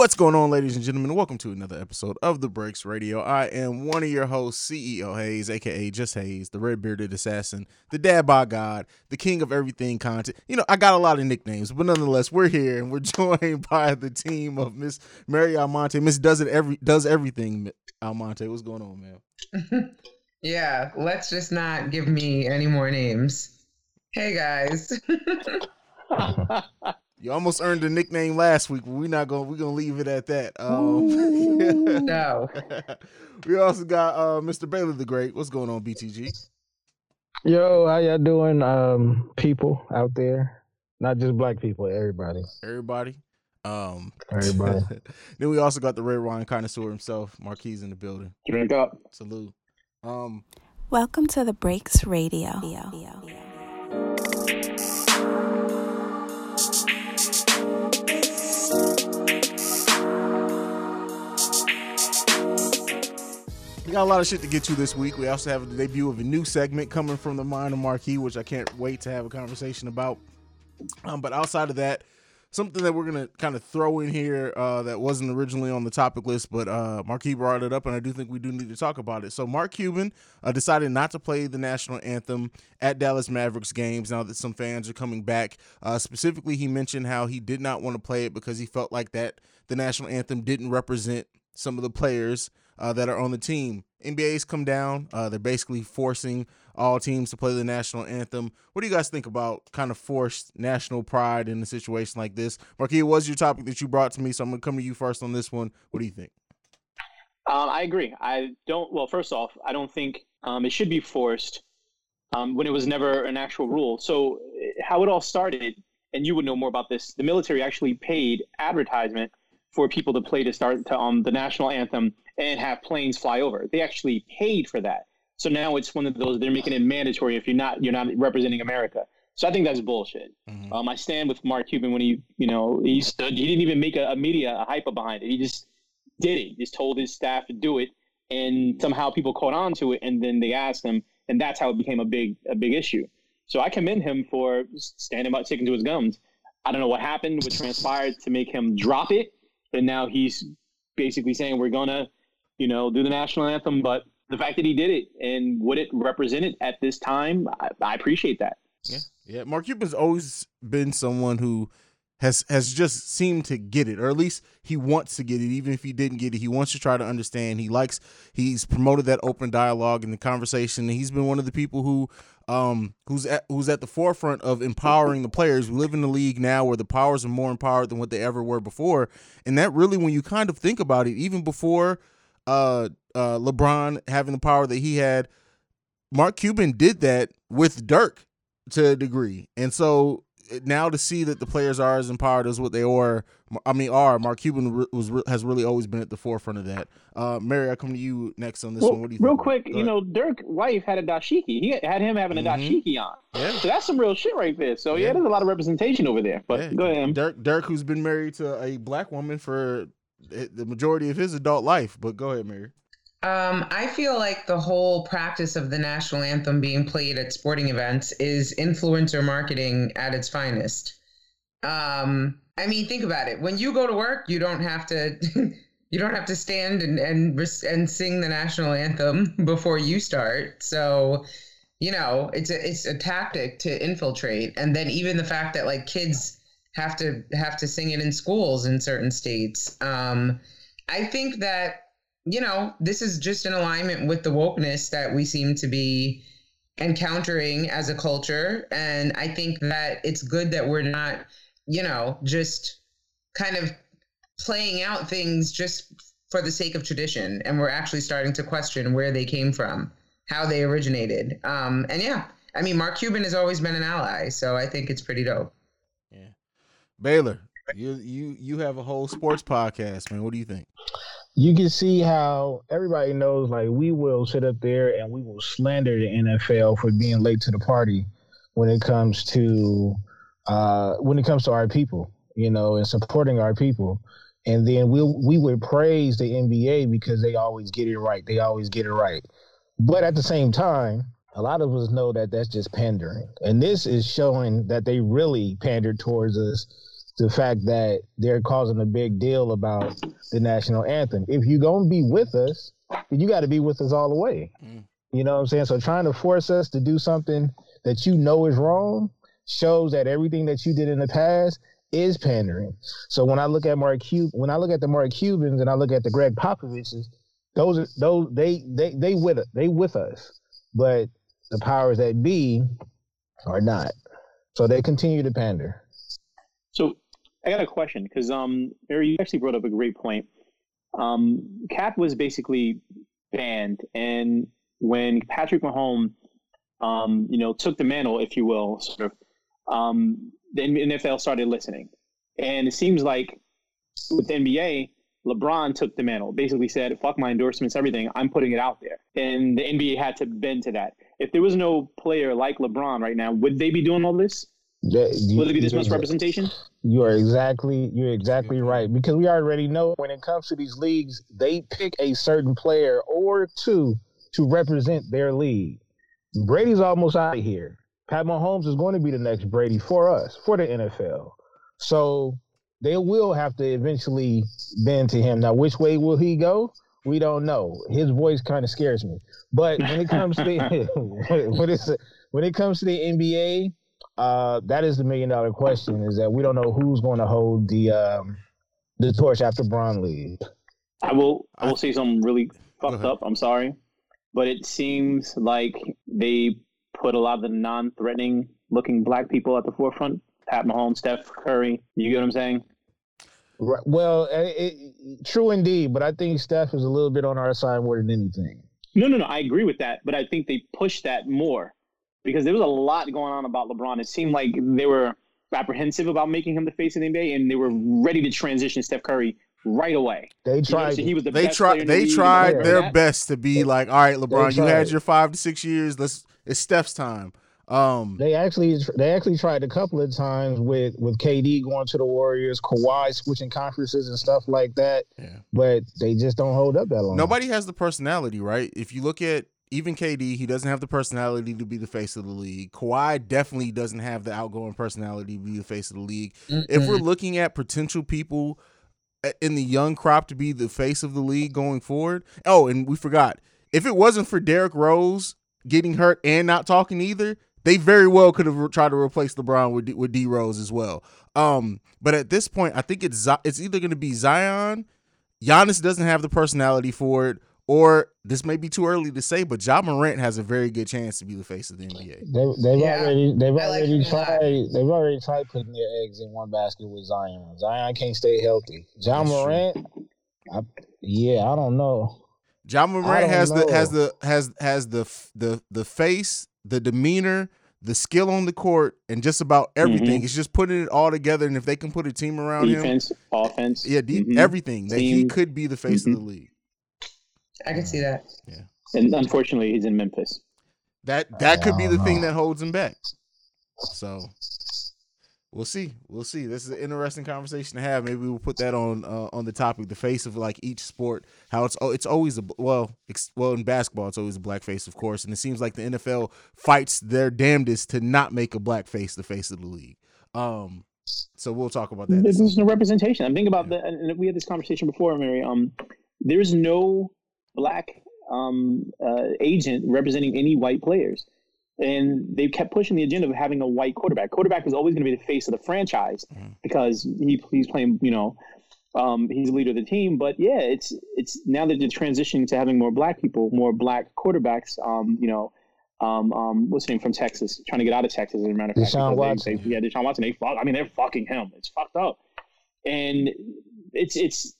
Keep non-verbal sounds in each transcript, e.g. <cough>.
What's going on, ladies and gentlemen? Welcome to another episode of The Breaks Radio. I am one of your hosts, CEO Haize, aka Just Haize, the red bearded assassin, the dad by God, the king of everything content. You know, I got a lot of nicknames, but nonetheless, we're here and we're <laughs> joined by the team of Miss Mary Almonte. Miss does it every does everything. Almonte, what's going on, man? <laughs> yeah, let's just not give me any more names. Hey guys. <laughs> You almost earned a nickname last week, but we're not gonna we're gonna leave it at that. Um, <laughs> no. we also got uh, Mr. Baylor the Great. What's going on, BTG? Yo, how y'all doing, um, people out there? Not just black people, everybody. Everybody. Um, everybody. <laughs> then we also got the red wine connoisseur himself, Marquis in the building. Drink up. Salute. Um, Welcome to the Breaks Radio. We got a lot of shit to get to this week. We also have the debut of a new segment coming from the Mind of Marquis, which I can't wait to have a conversation about. Um, but outside of that, something that we're gonna kind of throw in here uh, that wasn't originally on the topic list, but uh, brought it up, and I do think we do need to talk about it. So Mark Cuban uh, decided not to play the national anthem at Dallas Mavericks games now that some fans are coming back. Uh, specifically, he mentioned how he did not want to play it because he felt like that the national anthem didn't represent some of the players uh, that are on the team. NBA's come down. Uh, they're basically forcing all teams to play the national anthem. What do you guys think about kind of forced national pride in a situation like this? Marquis, it was your topic that you brought to me, so I'm going to come to you first on this one. What do you think? Um, I agree. I don't. Well, first off, I don't think um, it should be forced um, when it was never an actual rule. So, how it all started, and you would know more about this. The military actually paid advertisement for people to play to start to, um, the national anthem and have planes fly over. They actually paid for that. So now it's one of those they're making it mandatory if you're not you're not representing America. So I think that's bullshit. Mm-hmm. Um, I stand with Mark Cuban when he you know he stood. He didn't even make a, a media a hype behind it. He just did it. He just told his staff to do it, and somehow people caught on to it, and then they asked him, and that's how it became a big a big issue. So I commend him for standing up, sticking to his guns. I don't know what happened, what transpired to make him drop it, and now he's basically saying we're gonna you know, do the national anthem. But the fact that he did it and what it represented at this time, I, I appreciate that. Yeah, yeah. Mark Cuban's always been someone who has has just seemed to get it, or at least he wants to get it. Even if he didn't get it, he wants to try to understand. He likes. He's promoted that open dialogue and the conversation. He's been one of the people who, um, who's at who's at the forefront of empowering the players. We live in a league now where the powers are more empowered than what they ever were before, and that really, when you kind of think about it, even before uh, uh, LeBron having the power that he had, Mark Cuban did that with Dirk to a degree, and so now to see that the players are as empowered as what they are, I mean, are Mark Cuban was has really always been at the forefront of that. Uh, Mary, I come to you next on this well, one. What do you real think? quick? You know, Dirk wife had a dashiki. He had him having a mm-hmm. dashiki on. Yeah. So that's some real shit right there. So yeah, yeah there's a lot of representation over there. But yeah. go ahead. Dirk, Dirk, who's been married to a black woman for the majority of his adult life. But go ahead, Mary. Um, I feel like the whole practice of the national anthem being played at sporting events is influencer marketing at its finest. Um, I mean, think about it. When you go to work, you don't have to <laughs> you don't have to stand and and and sing the national anthem <laughs> before you start. So, you know, it's a it's a tactic to infiltrate. And then even the fact that like kids have to have to sing it in schools in certain states. Um, I think that you know this is just in alignment with the wokeness that we seem to be encountering as a culture, and I think that it's good that we're not you know just kind of playing out things just for the sake of tradition, and we're actually starting to question where they came from, how they originated, um, and yeah. I mean, Mark Cuban has always been an ally, so I think it's pretty dope. Baylor, you you you have a whole sports podcast, man. What do you think? You can see how everybody knows, like we will sit up there and we will slander the NFL for being late to the party when it comes to uh, when it comes to our people, you know, and supporting our people. And then we'll we would praise the NBA because they always get it right. They always get it right. But at the same time, a lot of us know that that's just pandering. And this is showing that they really pandered towards us the fact that they're causing a big deal about the national anthem. If you're gonna be with us, then you got to be with us all the way. Mm. You know what I'm saying? So trying to force us to do something that you know is wrong shows that everything that you did in the past is pandering. So when I look at Mark Cuban, when I look at the Mark Cubans and I look at the Gregg Popoviches, those are those they they they with us, they with us, but the powers that be are not. So they continue to pander. So I got a question because um, Mary, you actually brought up a great point. Um, Kap was basically banned, and when Patrick Mahomes, um, you know, took the mantle, if you will, sort of, um, the NFL started listening, and it seems like with the NBA, LeBron took the mantle, basically said, "Fuck my endorsements, everything. I'm putting it out there," and the NBA had to bend to that. If there was no player like LeBron right now, would they be doing all this? Yeah, you, Will it be this much representation? You are exactly you're exactly right because we already know when it comes to these leagues, they pick a certain player or two to represent their league. Brady's almost out of here. Pat Mahomes is going to be the next Brady for us for the NFL. So they will have to eventually bend to him. Now, which way will he go? We don't know. His voice kind of scares me. But when it comes to <laughs> <laughs> the, when it comes to the NBA, uh, that is the million dollar question: is that we don't know who's going to hold the um, the torch after Bron leaves. I will. I will say something really fucked up. I'm sorry, but it seems like they put a lot of the non-threatening looking black people at the forefront. Pat Mahomes, Steph Curry. You get what I'm saying? Right. Well, it, it, true indeed, but I think Steph is a little bit on our side more than anything. No, no, no. I agree with that, but I think they pushed that more because there was a lot going on about LeBron. It seemed like they were apprehensive about making him the face of the NBA, and they were ready to transition Steph Curry right away. They tried. he was the they tried. They the tried their best to be like, all right, LeBron, you had your five to six years. Let's. It's Steph's time. Um, they actually they actually tried a couple of times with with KD going to the Warriors, Kawhi switching conferences and stuff like that. Yeah. But they just don't hold up that long. Nobody has the personality, right? If you look at even KD, he doesn't have the personality to be the face of the league. Kawhi definitely doesn't have the outgoing personality to be the face of the league. mm If we're looking at potential people uh, in the young crop to be the face of the league going forward, oh, and we forgot if it wasn't for Derrick Rose getting hurt and not talking either, they very well could have tried to replace LeBron with D, with D Rose as well. Um, but at this point, I think it's it's either going to be Zion. Giannis doesn't have the personality for it, or this may be too early to say, but Ja Morant has a very good chance to be the face of the NBA. They, have yeah, already they've already like tried they've already tried putting their eggs in one basket with Zion. Zion can't stay healthy. Ja Morant, I, yeah, I don't know. Ja Morant has know. the has the has has the the the face the demeanor, the skill on the court, and just about everything. Mm-hmm. It's just putting it all together. And if they can put a team around him Defense, him, offense, yeah, de- mm-hmm. everything, that he could be the face mm-hmm. of the league. I can see that. Yeah, and unfortunately, he's in Memphis. That that could be the thing that holds him back. So we'll see. We'll see. This is an interesting conversation to have. Maybe we'll put that on uh, on the topic, the face of like each sport. How it's oh, it's always a well, ex, well in basketball, it's always a black face, of course, and it seems like the NFL fights their damnedest to not make a black face the face of the league. Um, so we'll talk about that. There's no representation. I'm thinking about yeah. that, and we had this conversation before, Mary. Um, there's no black um uh, agent representing any white players and they kept pushing the agenda of having a white quarterback. Quarterback is always going to be the face of the franchise mm-hmm. because he, he's playing, you know, um, he's the leader of the team. But yeah, it's it's now that they're transitioning to having more black people, more black quarterbacks. Um, you know, um, um, what's his name from Texas, trying to get out of Texas. As a matter of fact, Deshaun Watson. They, yeah, Deshaun Watson. They fuck. I mean, they're fucking him. It's fucked up, and it's it's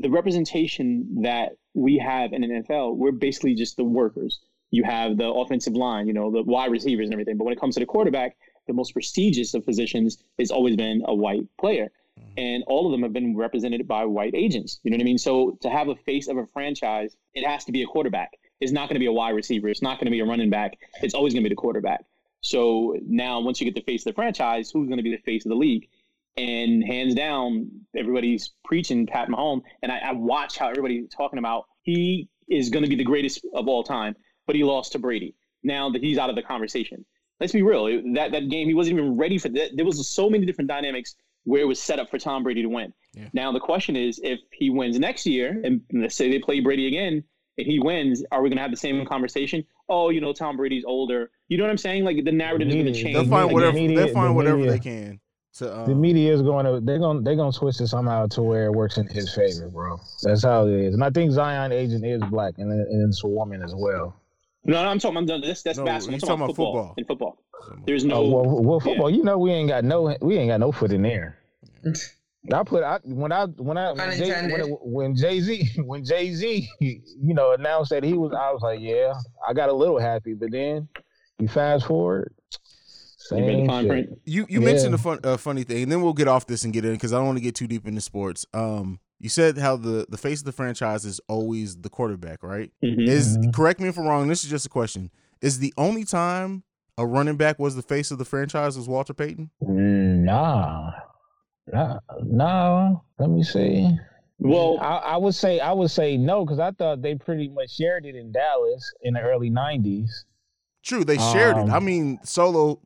the representation that we have in an NFL. We're basically just the workers you have the offensive line, you know, the wide receivers and everything. But when it comes to the quarterback, the most prestigious of positions has always been a white player. Mm-hmm. And all of them have been represented by white agents. You know what I mean? So to have a face of a franchise, it has to be a quarterback. It's not going to be a wide receiver. It's not going to be a running back. It's always going to be the quarterback. So now, once you get the face of the franchise, who's going to be the face of the league? And hands down, everybody's preaching Pat Mahomes. And I, I watch how everybody's talking about he is going to be the greatest of all time but he lost to Brady. Now that he's out of the conversation, let's be real. That that game, he wasn't even ready for that. There was so many different dynamics where it was set up for Tom Brady to win. Yeah. Now the question is, if he wins next year, and let's say they play Brady again, and he wins, are we going to have the same conversation? Oh, you know, Tom Brady's older. You know what I'm saying? Like the narrative is going to change. They'll find media- whatever the they'll find the whatever media- they can to The um, media is going to they're going they're going to twist it somehow to where it works in his favor, bro. That's how it is. And I think Zion agent is black and, and it's a woman as well. No, no, I'm talking. I'm done. This that's No, basketball. I'm talking, talking about about football. football. In football, there's no. Oh, well, well, yeah. football, you know, we ain't got no we ain't got no foot in there. I put I when I when I Jay, when Jay Z when Jay Z <laughs> you know announced that he was I was like yeah I got a little happy but then you fast forward You read the fine shit. print? You you Yeah. mentioned a fun a funny thing, and then we'll get off this and get in because I don't want to get too deep into sports. Um, you said how the the face of the franchise is always the quarterback, right? Mhm. Is Mhm. correct me if I'm wrong. This is just a question. Is the only time a running back was the face of the franchise was Walter Payton? Mm, Nah, nah, no. Let me see. Well, I, I would say I would say no because I thought they pretty much shared it in Dallas in the early '90s. True, they shared it. Um, I mean, solo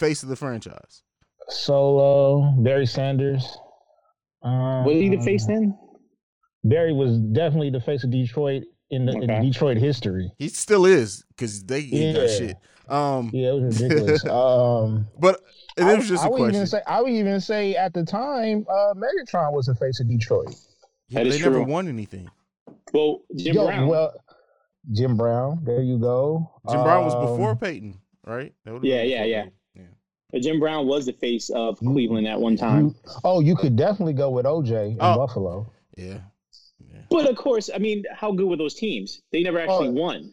face of the franchise. Solo, Barry Sanders. Um, was he the face then? Barry was definitely the face of Detroit in the in Detroit history. He still is because they ain't got Yeah. shit. Um, Yeah, it was <laughs> ridiculous. um, but it I, was just I a would question. even say I would even say at the time, uh, Megatron was the face of Detroit. Yeah, That is they never true. won anything. Well, Jim Yo, Brown. Well, Jim Brown. There you go. Jim Brown was Um, before Payton, right? That Yeah, yeah, before yeah. Payton. yeah. But Jim Brown was the face of Cleveland at one time. You, oh, you could definitely go with OJ in Oh. Buffalo. Yeah. Yeah. But of course, I mean, how good were those teams? They never actually Oh. won.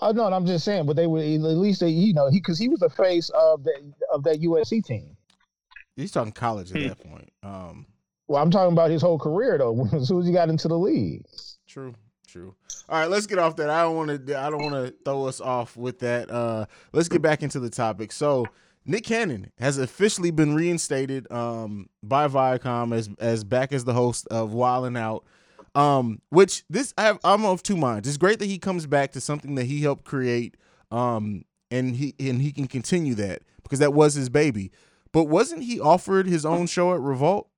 Oh no, I'm just saying, but they were at least they, you know, he because he was the face of that of that USC team. He's talking college at Hmm. that point. Um, Well, I'm talking about his whole career though. <laughs> As soon as he got into the league, true, true. All right, let's get off that. I don't want to. I don't want to throw us off with that. Uh, let's get back into the topic. So, Nick Cannon has officially been reinstated um, by Viacom as as back as the host of Wild 'N Out. Um, which this I have, I'm of two minds. It's great that he comes back to something that he helped create. Um, and he and he can continue that because that was his baby. But wasn't he offered his own show at Revolt?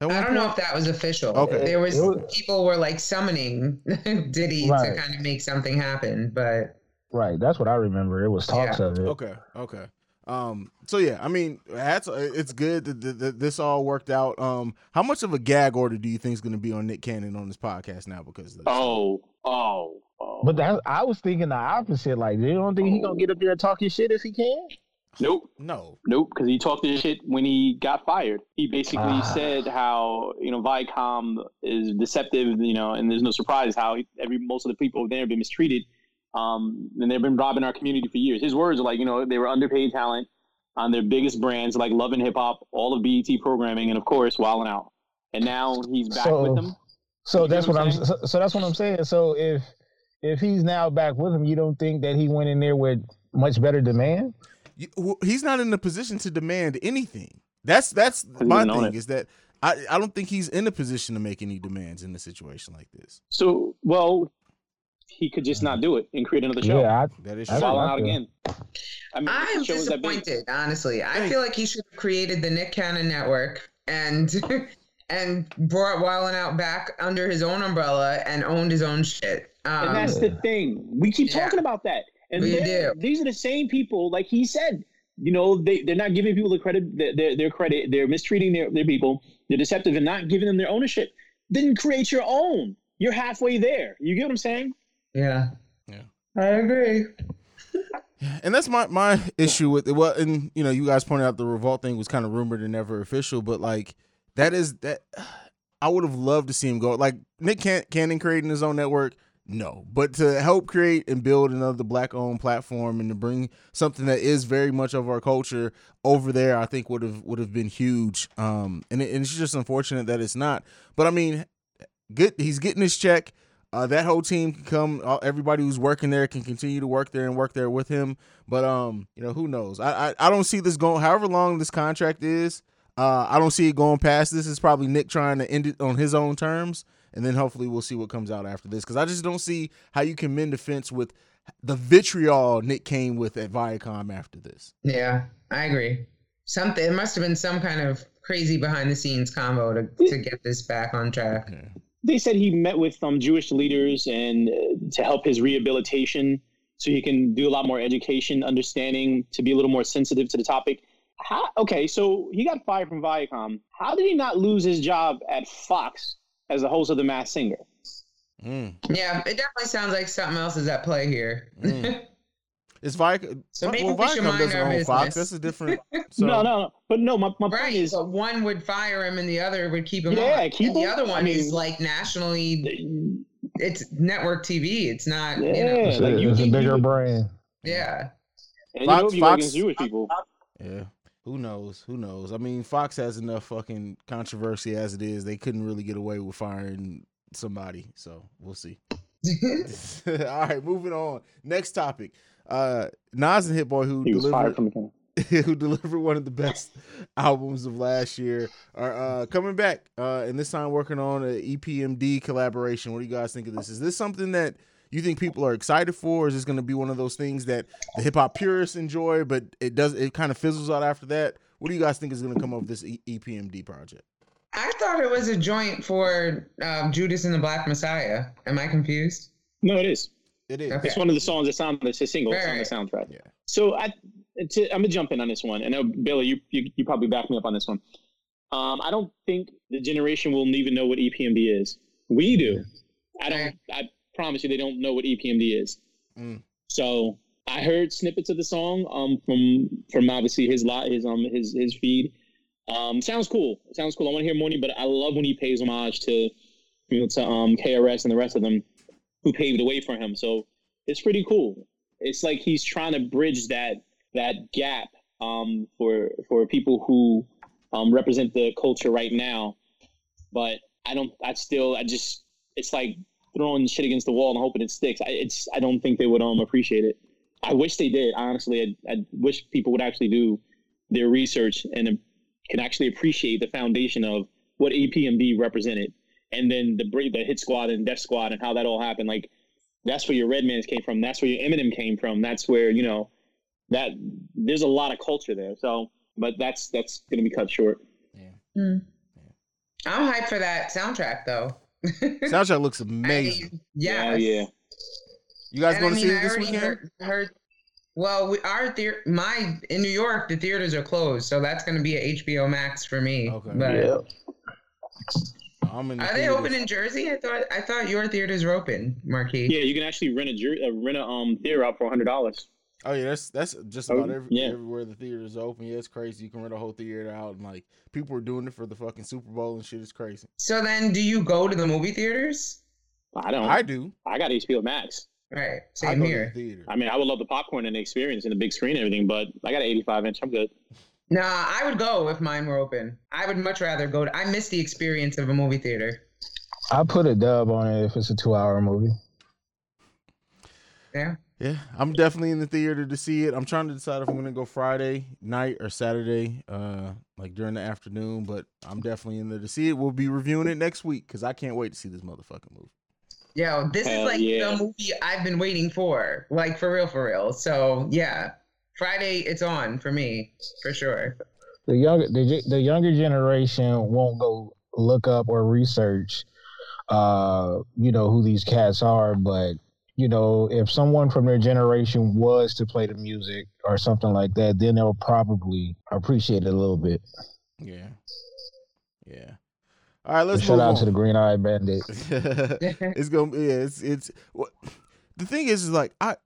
I don't know if that was official. Okay. There was, was- people were like summoning <laughs> Diddy Right. to kind of make something happen, but right? That's what I remember. It was talks Yeah. of it. Okay, okay. Um, so yeah, I mean, that's it's good that, that, that this all worked out. Um, how much of a gag order do you think is going to be on Nick Cannon on this podcast now because of this? Oh, oh, oh. But that I was thinking the opposite. Like, you don't think he gonna get up there and talk his shit if he can? nope, no, nope. Because he talked his shit when he got fired. He basically Ah. said how you know Viacom is deceptive. You know, and there's no surprise how every most of the people there have been mistreated. Um, and they've been robbing our community for years. His words are like, you know, they were underpaid talent on their biggest brands like Love and Hip Hop, all of BET programming, and of course, Wild 'N Out. And now he's back So- with them. So You that's what what I'm I'm. So, so that's what I'm saying. So if if he's now back with him, you don't think that he went in there with much better demand? You- wh- he's not in a position to demand anything. That's that's my thing it. is that I I don't think he's in a position to make any demands in a situation like this. So, well, he could just not do it and create another show. Yeah, I, That is That's true. what out feel. again. I mean, I'm the show is that big. disappointed, honestly. I Hey. feel like he should have created the Nick Cannon Network and <laughs> and brought Wild 'N Out back under his own umbrella and owned his own shit. Um, And that's the thing. We keep Yeah. talking about that. And We do. these are the same people, like he said. You know, they, they're not giving people the credit, their, their, their credit. They're mistreating their, their people. They're deceptive and not giving them their ownership. Then create your own. You're halfway there. You get what I'm saying? Yeah. Yeah. I agree. <laughs> And that's my my issue with it. Well, and you know, you guys pointed out the revolt thing was kind of rumored and never official, but like that is that <sighs> I would have loved to see him go. Like Nick Can- Cannon creating his own network, no, but to help create and build another black owned platform and to bring something that is very much of our culture over there, I think would have would have been huge. Um, and, it, and it's just unfortunate that it's not. But I mean, good. He's getting his check. Uh, that whole team can come. Everybody who's working there can continue to work there and work there with him. But um, you know, who knows? I I, I don't see this going. However long this contract is, uh, I don't see it going past this. Is probably Nick trying to end it on his own terms, and then hopefully we'll see what comes out after this. Because I just don't see how you can mend the fence with the vitriol Nick came with at Viacom after this. Yeah, I agree. Something it must have been some kind of crazy behind the scenes combo to, to get this back on track. Yeah. They said he met with um, Jewish leaders and uh, to help his rehabilitation, so he can do a lot more education, understanding, to be a little more sensitive to the topic. How, okay, so he got fired from Viacom. How did he not lose his job at Fox as the host of The Masked Singer? Mm, Yeah, it definitely sounds like something else is at play here. Mm. <laughs> it's Vic. So maybe well, we Viacom doesn't our own Fox. That's a different. <laughs> So, no, no, no. But no, my, my point is, So one would fire him and the other would keep him Yeah, on. keep and the him. other I one mean- is like nationally it's network TV. It's not you know. Yeah, It's, like a, you- it's a you- bigger you- brand. Yeah. and Fox- you go Fox- against Jewish people. Yeah. Who knows? Who knows? I mean, Fox has enough fucking controversy as it is. They couldn't really get away with firing somebody. So we'll see. <laughs> <laughs> All right, moving on. Next topic. Uh Nas and Hit-Boy who He was delivered fired from the <laughs> who delivered one of the best albums of last year are uh coming back uh and this time working on an EPMD collaboration. What do you guys think of this? Is this something that you think people are excited for? Or is this going to be one of those things that the hip hop purists enjoy, but it does it kind of fizzles out after that? What do you guys think is going to come of this e- EPMD project? I thought it was a joint for um, Judas and the Black Messiah. Am I confused? No, it is. It is. Okay. It's one of the songs that's on it's a single. It's on the soundtrack. Yeah. So I, to, I'm gonna jump in on this one. I know Billy, you, you you probably back me up on this one. Um, I don't think the generation will even know what EPMD is. We do. I don't. I promise you, they don't know what EPMD is. Mm. So I heard snippets of the song um from from obviously his lot his um his his feed. Um, sounds cool. Sounds cool. I want to hear more, but I love when he pays homage to you know to um KRS and the rest of them who paved the way for him. So it's pretty cool. It's like he's trying to bridge that that gap um, for for people who um, represent the culture right now. But I don't. I still. I just. It's like throwing shit against the wall and hoping it sticks. I, it's. I don't think they would um appreciate it. I wish they did. Honestly, I, I wish people would actually do their research and can actually appreciate the foundation of what EPMD represented, and then the the Hit Squad and Def Squad and how that all happened. Like that's where your Redmans came from. That's where your Eminem came from. That's where you know that there's a lot of culture there. So, but that's that's gonna be cut short. Hmm. I'm hyped for that soundtrack though. <laughs> Soundtrack looks amazing. yeah. Yeah, yeah. You guys going to see mean, it I this already weekend? Heard, heard, well, we, our theater, my in New York, the theaters are closed, so that's going to be a HBO Max for me. Okay. But Yeah. I'm in. The are they open in Jersey? I thought I thought your theaters were open, Marquis. Yeah, you can actually rent a jer- uh, rent a um theater out for hundred dollars. Oh yeah, that's that's just Oh, about every, yeah. everywhere the theater is open. Yeah, it's crazy. You can rent a whole theater out, and like people are doing it for the fucking Super Bowl and shit. It's crazy. So then, do you go to the movie theaters? I don't. I do. I, do. got HBO Max. Right. I Same go to here. the theater. I mean, I would love the popcorn and the experience and the big screen and everything, but I got an 85 inch. I'm good. Nah, I would go if mine were open. I would much rather go. To, I miss the experience of a movie theater. I put a dub on it if it's a two-hour movie. Yeah. Yeah, I'm definitely in the theater to see it. I'm trying to decide if I'm gonna go Friday night or Saturday, uh, like during the afternoon. But I'm definitely in there to see it. We'll be reviewing it next week because I can't wait to see this motherfucking movie. Yo, this is like yeah. the movie I've been waiting for. Like for real, for real. So yeah. Friday it's on for me, for sure. The younger the, the younger generation won't go look up or research, uh, you know who these cats are. But you know, if someone from their generation was to play the music or something like that, then they'll probably appreciate it a little bit. Yeah, yeah. All right, let's Shout move out on. to the Green Eye Bandit. <laughs> it's gonna be yeah, it's it's what the thing is is like I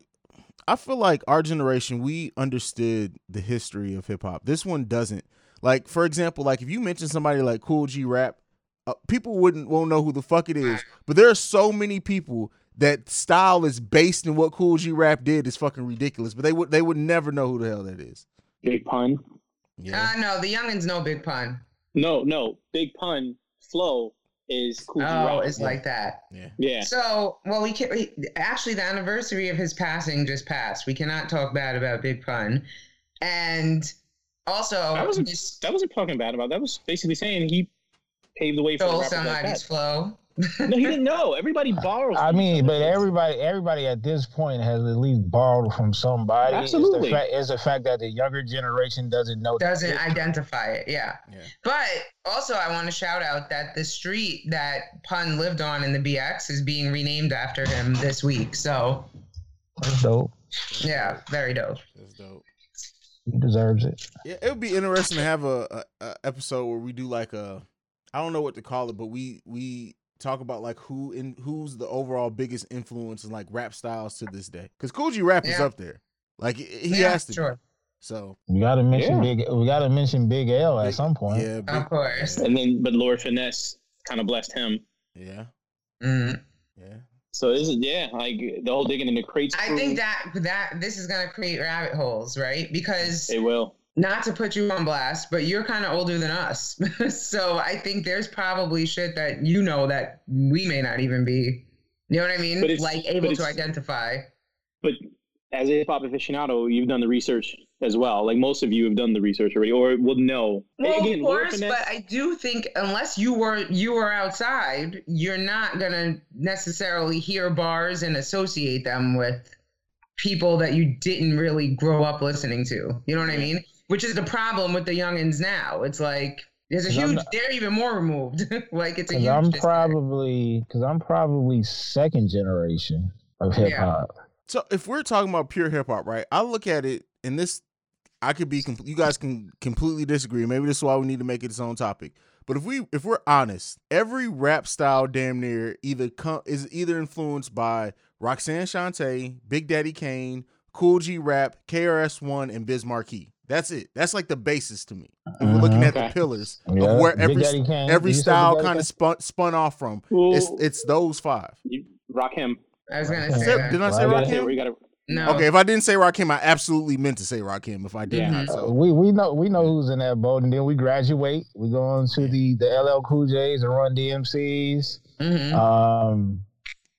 I feel like our generation we understood the history of hip hop. This one doesn't. Like for example, like if you mention somebody like Kool G Rap, uh, people wouldn't won't know who the fuck it is. But there are so many people that style is based in what Kool G Rap did is fucking ridiculous. But they would they would never know who the hell that is. Big pun. Yeah. Uh no, the youngins know Big Pun. No, no. Big pun flow is cool. Oh, Rock. it's like that. yeah. yeah. So, well, we can we, actually the anniversary of his passing just passed. We cannot talk bad about Big Pun, and also That wasn't just that wasn't talking bad about. That was basically saying he paved the way for stole rappers like flow. No, he didn't know. Everybody <laughs> borrows. I mean, but other. everybody, everybody at this point has at least borrowed from somebody. Absolutely. It's the, fact, it's the fact that the younger generation doesn't know. Doesn't identify it. Yeah. Yeah. But also, I want to shout out that the street that Pun lived on in the BX is being renamed after him this week. So, That's dope. yeah, very dope. That's dope. He deserves it. Yeah, it would be interesting to have a, a, a episode where we do like a, I don't know what to call it, but we we talk about like who in who's the overall biggest influence in like rap styles to this day. Because Kool G Rap is up there, like he yeah, has to. be. Sure. So We got to mention Yeah. big. We got to mention Big L at Big- some point. yeah, big- Of course. and then, but Lord Finesse kind of blessed him. yeah, Mm. yeah. So this is yeah, like the whole digging in the crates. I crew, think that that this is gonna create rabbit holes, right? Because it will. Not to put you on blast, but you're kind of older than us, <laughs> so I think there's probably shit that you know that we may not even be. You know what I mean? Like able to identify. But as a hip hop aficionado, you've done the research as well. Like most of you have done the research already, or will know. Well, Again, of course, but I do think unless you were you were outside, you're not gonna necessarily hear bars and associate them with people that you didn't really grow up listening to. You know what I mean? Which is the problem with the youngins now. It's like there's a huge. not- they're even more removed. <laughs> like it's a Because huge. I'm disconnect. probably because I'm probably second generation of hip hop. So if we're talking about pure hip hop, right? I look at it, and this, I could be. compl- You guys can completely disagree. Maybe this is why we need to make it its own topic. But if we if we're honest, every rap style damn near either com- is either influenced by Roxanne Shante, Big Daddy Kane, Kool G Rap, KRS One, and Biz Markie. That's it. That's like the basis to me. If we're looking Mhm. at the pillars Yeah, of where every every style kind of spun spun off from. Well, It's it's those five. you, Rakim. I was gonna say Say- that. did I Well, say I Rakim? gotta- We gotta. no. Okay, if I didn't say Rakim, I absolutely meant to say Rakim. If I did Yeah. not, Uh, so we we know we know who's in that boat, and then we graduate. We go on to the the LL Cool J's and Run DMCs, Mhm. um,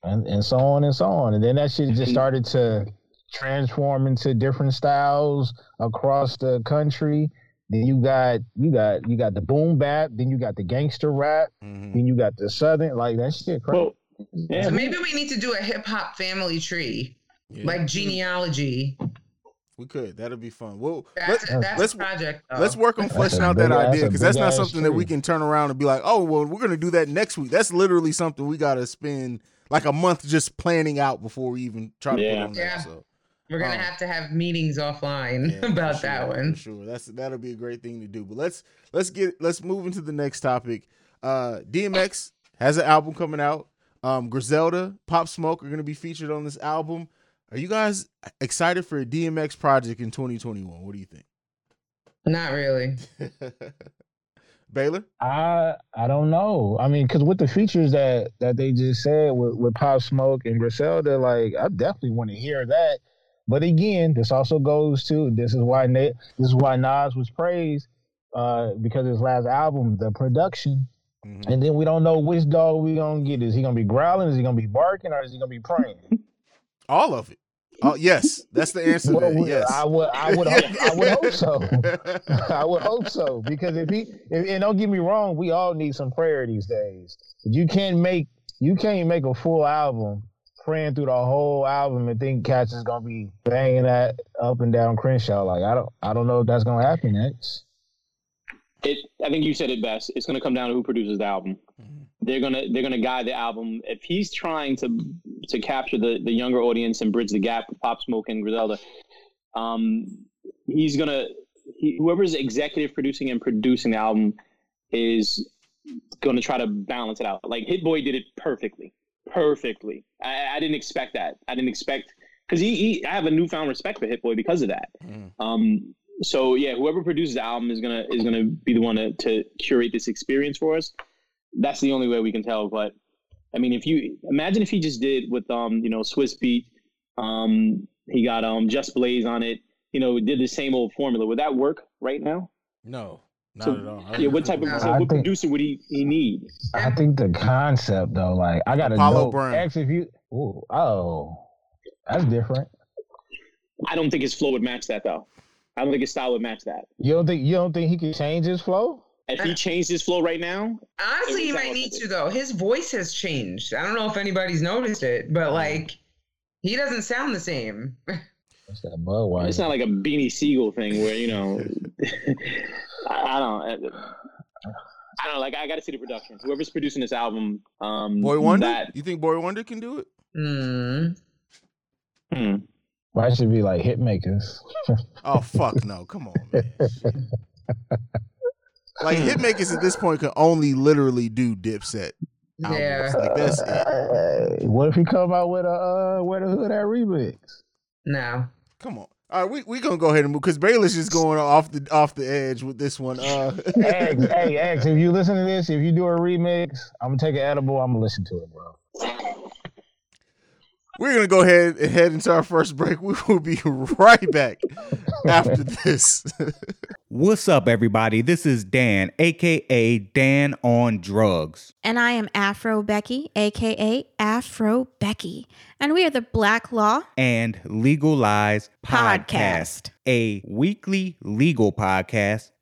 and and so on and so on. And then that shit just started to transform into different styles across the country. Then you got you got you got the boom bap. Then you got the gangster rap. mhm. Then you got the southern. Like that shit crazy. Well, yeah. So maybe we need to do a hip hop family tree, Yeah. like genealogy. we could. That'd be fun. Well, That's, let, that's let's a project. Though. let's work on fleshing a out that big- that's idea because that's not big-ass something that we can turn around and be like, oh, well, we're gonna do that next week. That's literally something we gotta spend like a month just planning out before we even try to put Yeah. on that. So We're gonna Um, have to have meetings offline yeah, <laughs> about sure, that one. For sure. That's that'll be a great thing to do. But let's let's get let's move into the next topic. Uh DMX has an album coming out. Um Griselda, Pop Smoke are gonna be featured on this album. Are you guys excited for a DMX project in 2021? What do you think? Not really. <laughs> Baylor? I I don't know. I mean, because with the features that that they just said with, with Pop Smoke and Griselda, like I definitely want to hear that. But again, this also goes to this is why Na- this is why Nas was praised uh, because his last album, the production, Mhm. and then we don't know which dog we gonna get. Is he gonna be growling? Is he gonna be barking? Or is he gonna be praying? <laughs> All of it. Oh yes, that's the answer. Well. Yes. I would I would hope, I would hope so. <laughs> I would hope so because if he if, and don't get me wrong, we all need some prayer these days. But you can't make you can't make a full album praying through the whole album and think cats is gonna be banging that up and down Crenshaw. Like I don't I don't know if that's gonna happen next. it, I think you said it best. It's going to come down to who produces the album. Mhm. They're gonna they're gonna guide the album. If he's trying to to capture the the younger audience and bridge the gap with Pop Smoke and Griselda, um, he's gonna he, whoever's executive producing and producing the album is going to try to balance it out. Like Hit-Boy did it perfectly, perfectly. I, I didn't expect that. I didn't expect because he, he I have a newfound respect for Hit-Boy because of that. Mhm. Um, so yeah, whoever produces the album is gonna is gonna be the one to, to curate this experience for us. That's the only way we can tell. But I mean, if you imagine if he just did with um, you know, Swizz Beatz, um, he got um Just Blaze on it, you know, did the same old formula. Would that work right now? No, not So, at all. Yeah, what type of No. so what think- producer would he, he need? I think the concept though, like I got a Apollo dope Brown. X if you ooh, oh that's different. I don't think his flow would match that though. I don't think his style would match that. You don't think you don't think he could change his flow? If he changed his flow right now, Honestly, he might need to though. His voice has changed. I don't know if anybody's noticed it, but mm-hmm. like he doesn't sound the same. <laughs> That's that Budweiser. it's not like a Beanie Sigel thing where you know. <laughs> I, I don't. I don't. Like I got to see the production. Whoever's producing this album, um, Boy Wonder? That, You think Boy Wonder can do it? Hmm. hmm. Why should be like hit makers? <laughs> Oh fuck no! Come on, man. <laughs> like hitmakers at this point can only literally do Dipset. Yeah. Like that's it. Hey, what if he come out with a uh, where the hood at remix? No. Come on. All right, we we gonna go ahead and move because Bayless is going off the off the edge with this one. Uh, X, hey X, if you listen to this, if you do a remix, I'm gonna take an edible. I'm gonna listen to it, bro. We're gonna go ahead and head into our first break. We will be right back after this. <laughs> What's up, everybody? This is Dan, aka Dan on Drugs. And I am Afro Becky, aka Afro Becky. And we are the Black Law and Legalize Podcast, Podcast. a weekly legal podcast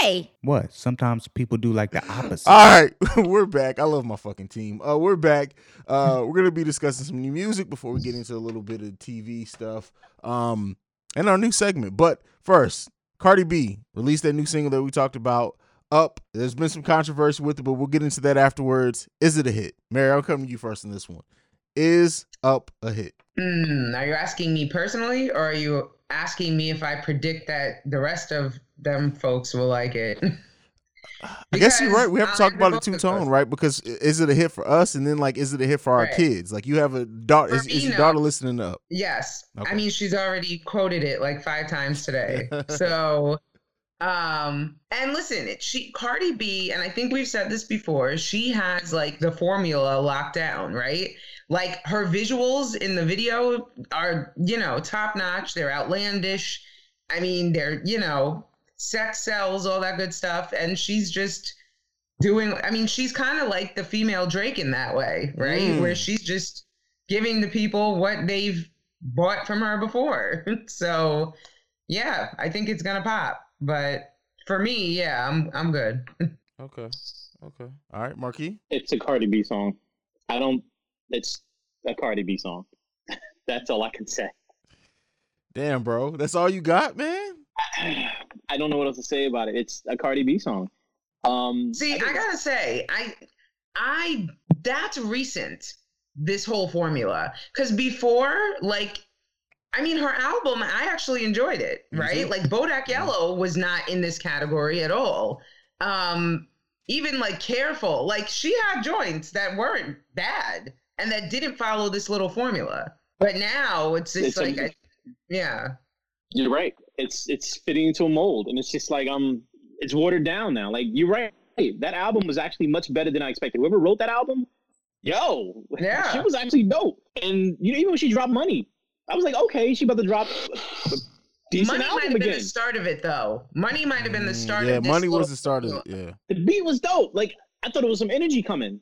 Hey, What? Sometimes people do like the opposite. All right, <laughs> we're back. I love my fucking team. Uh, we're back. Uh, we're gonna be discussing some new music before we get into a little bit of TV stuff, um, and our new segment. But first, Cardi B released that new single that we talked about. Up. There's been some controversy with it, but we'll get into that afterwards. Is it a hit? Mary, I'll come to you first in this one. Is Up a hit? Hmm. Are you asking me personally, or are you asking me if I predict that the rest of them folks will like it? <laughs> I guess you're right. We have to talk about the it two tone, right? Because is it a hit for us, and then like, is it a hit for our Right. kids? Like, you have a daughter. Is, me, is your no. daughter listening up? Yes. Okay. I mean, she's already quoted it like five times today. <laughs> so, um, and listen, it, she Cardi B, and I think we've said this before. She has like the formula locked down, right? Like her visuals in the video are, you know, top notch. They're outlandish. I mean, they're, you know, sex sells, all that good stuff, and she's just doing. I mean, she's kind of like the female Drake in that way, right? Mm. Where she's just giving the people what they've bought from her before. <laughs> so, yeah, I think it's gonna pop. But for me, yeah, I'm I'm good. <laughs> Okay. Okay. All right, Marquis. It's a Cardi B song. I don't. It's a Cardi B song. <laughs> That's all I can say. Damn, bro. That's all you got, man? I don't know what else to say about it. It's a Cardi B song. Um, See, I gotta say, I I that's recent. This whole formula, because before, like, I mean, her album, I actually enjoyed it. Right, too. like Bodak Yellow was not in this category at all. Um, even like Careful, like she had joints that weren't bad and that didn't follow this little formula. But now it's just It's like, I, yeah. You're right. It's it's fitting into a mold, and it's just like um, it's watered down now. Like you're right. That album was actually much better than I expected. Whoever wrote that album, yo, Yeah. <laughs> she was actually dope. And you know, even when she dropped money, I was like, okay, she about to drop a decent Money might album have been again. the start of it, though. Money might have been the Mm, start Yeah, of this money was the start of it. Yeah. The beat was dope. Like I thought it was some energy coming,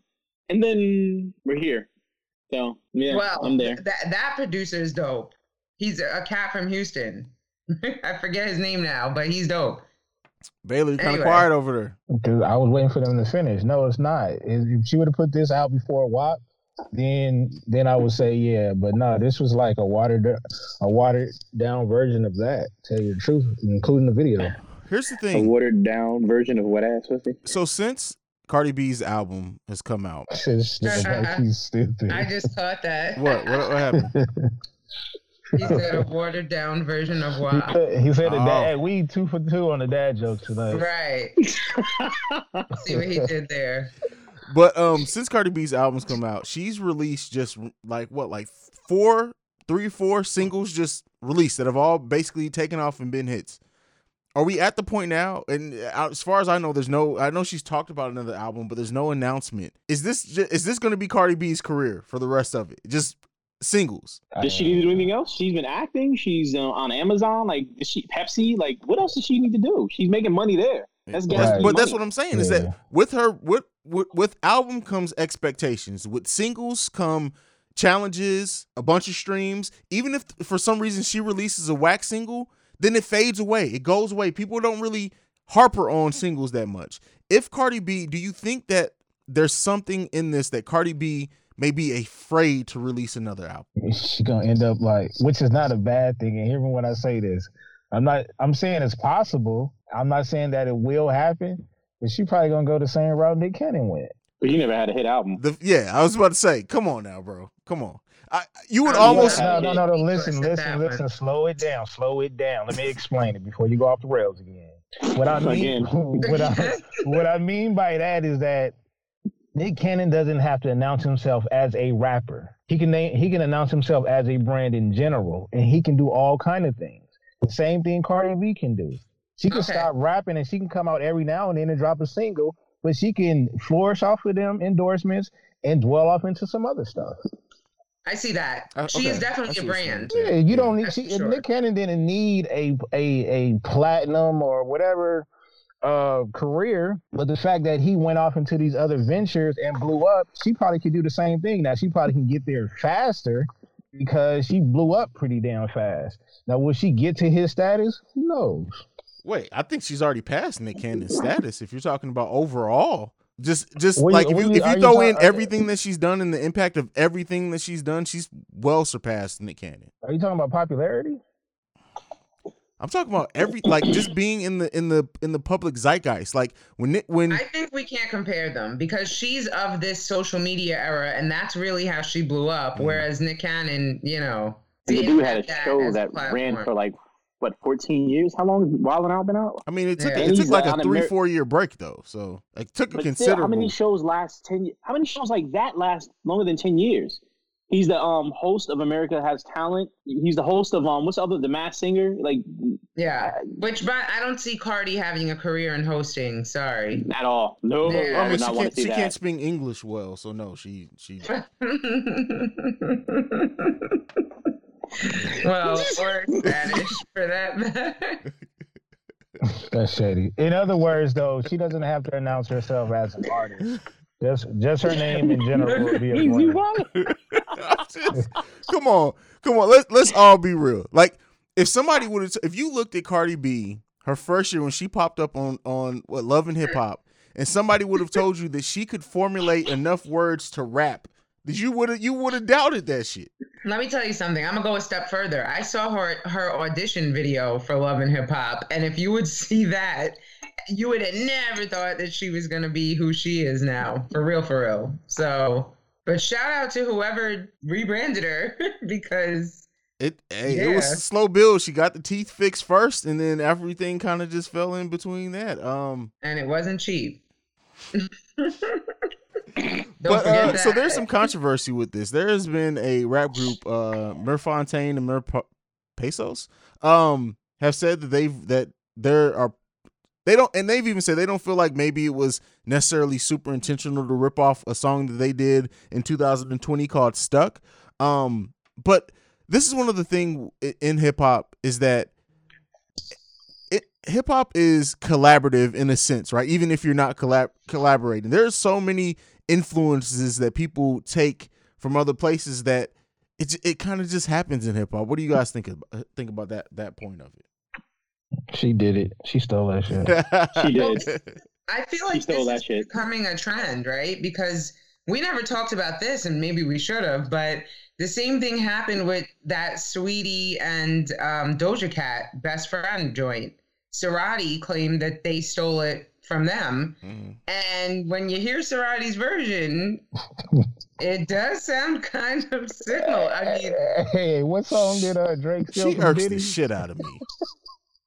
and then we're here. So yeah, well, I'm there. That that producer is dope. He's a, a cat from Houston. <laughs> I forget his name now, but he's dope. Baylor, you kind of Anyway. quiet over there. Because I was waiting for them to finish. No, it's not. If if she would have put this out before a WAP, then then I would say yeah. But no, this was like a watered a watered down version of that. Tell you the truth, including the video. Here's the thing: A watered down version of what ass pussy. So since Cardi B's album has come out, Shit's like <laughs> stupid. I just caught that. what what, what happened? <laughs> He said a watered down version of he said, he said the Oh. dad. We two for two on the dad jokes tonight. Right. <laughs> See what he did there. But um, since Cardi B's albums come out, she's released just like what, like four, three, four singles just released that have all basically taken off and been hits. are we at the point now? And uh, as far as I know, there's no. I know she's talked about another album, but there's no announcement. Is this ju- is this going to be Cardi B's career for the rest of it? Just singles. Does she need to do anything else? She's been acting. She's uh, on Amazon. Like, does she Pepsi? Like, what else does she need to do? She's making money there. That's But, gas Right. but that's what I'm saying is Yeah. that with her with, with with album comes expectations. With singles come challenges, a bunch of streams. Even if for some reason she releases a whack single, then it fades away. It goes away. People don't really harper on singles that much. If Cardi B, do you think that there's something in this that Cardi B may be afraid to release another album? <laughs> She's gonna end up like, which is not a bad thing. And hear me when I say this. I'm not. I'm saying it's possible. I'm not saying that it will happen, but she probably gonna go the same route Nick Cannon went. But you never had a hit album. The yeah, I was about to say, come on now, bro. Come on. I, you would Oh, almost yeah. No, no, no, no. Listen, Listen, listen, listen. one. Slow it down. Slow it down. Let me explain it before you go off the rails again. What I <laughs> mean, <laughs> what I, what I mean by that is that Nick Cannon doesn't have to announce himself as a rapper. He can name, he can announce himself as a brand in general, and he can do all kind of things. The same thing Cardi B can do. She can Okay. stop rapping and she can come out every now and then and drop a single, but she can flourish off of them endorsements and dwell off into some other stuff. I see that. Uh, she okay. is definitely a brand. Yeah, you don't need. She, sure. Nick Cannon didn't need a a a platinum or whatever uh career, but the fact that he went off into these other ventures and blew up, she probably could do the same thing. Now she probably can get there faster because she blew up pretty damn fast. Now will she get to his status? Who knows? Wait, I think she's already passed Nick Cannon's status. If you're talking about overall, just just What like if you you- if you you throw in are- everything that she's done and the impact of everything that she's done, she's well surpassed Nick Cannon. Are you talking about popularity? I'm talking about every like just being in the in the in the public zeitgeist. Like when Nick when I think we can't compare them because she's of this social media era, and that's really how she blew up. Mhm. Whereas Nick Cannon, you know, And the dude had a that show as a that ran for like what 14 years. How long has Wild 'N Out been out? I mean it took Yeah. it took like a three Amer- four year break though, so it took a But still, considerable. how many shows last 10? How many shows like that last longer than 10 years? He's the um host of America Has Talent. He's the host of um what's the other the Masked Singer like yeah. Which, but I don't see Cardi having a career in hosting. Sorry. at all. No, Yeah. I I mean, she can't she can't speak English well, so no, she she. <laughs> well, <laughs> or Spanish for that matter. <laughs> That's shady. In other words, though, she doesn't have to announce herself as an artist. Just just her name in general would be a He's- he's Just- come on, come on. Let's let's all be real. Like if somebody would have, if you looked at Cardi B her first year when she popped up on on what Love and Hip Hop, and somebody would have told you that she could formulate enough words to rap, that you would have you would have doubted that shit. Let me tell you something. I'm gonna go a step further. I saw her her audition video for Love and Hip Hop, and if you would <laughs> see that, you would have never thought that she was gonna be who she is now. For real, for real. So, but shout out to whoever rebranded her <laughs> because It hey, it was a slow build. She got the teeth fixed first, and then everything kind of just fell in between that. Um, and it wasn't cheap. <laughs> But uh, so there's some controversy with this. There has been a rap group, uh, Merfontaine and Mer Pesos, um, have said that they've that there are they don't and they've even said they don't feel like maybe it was necessarily super intentional to rip off a song that they did in 2020 called Stuck. Um, but this is one of the thing in hip hop is that it hip hop is collaborative in a sense, right? Even if you're not collab- collaborating, there's so many influences that people take from other places that it it kind of just happens in hip hop. What do you guys think about, think about that that point of She did it. She stole that shit. <laughs> She did. I feel like stole this that is shit. becoming a trend, right? Because we never talked about this, and maybe we should have. But the same thing happened with that Saweetie and um, Doja Cat best friend joint. Serati claimed that they stole it from them, Mhm. and when you hear Serati's version, <laughs> it does sound kind of similar. I mean, hey, what song did uh, Drake steal She from irks Diddy? the shit out of me. <laughs>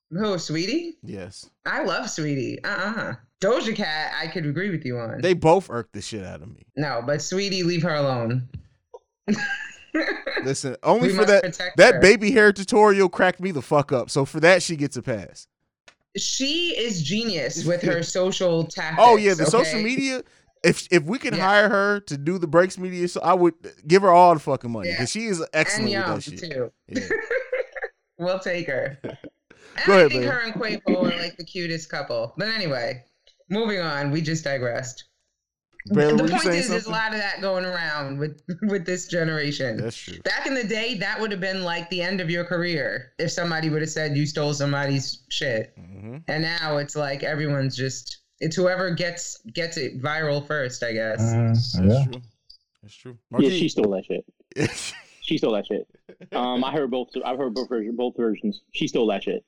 who, Saweetie? Yes, I love Saweetie. Uh uh Doja Cat, I could agree with you on. they both irk the shit out of me. no, but Saweetie, leave her alone. <laughs> Listen, only We for that that her. baby hair tutorial cracked me the fuck up. So for that, she gets a pass. she is genius with her social tactics. Oh yeah, the okay? social media. If if we could Yeah. hire her to do the breaks media, so I would give her all the fucking money Yeah. because she is excellent with that shit. too. Yeah. <laughs> we'll take her. <laughs> And Go I ahead, think babe. her and Quavo are like the cutest couple. But anyway, moving on. We just digressed. Baylor, the point saying is, there's a lot of that going around with <laughs> with this generation. That's true. Back in the day, that would have been like the end of your career if somebody would have said you stole somebody's shit. hmm And now it's like everyone's just it's whoever gets gets it viral first, I guess. Mm, That's yeah. true. That's true. Yeah, she stole that shit. <laughs> She stole that shit. Um, I heard both. I've heard both. Both versions. She stole that shit.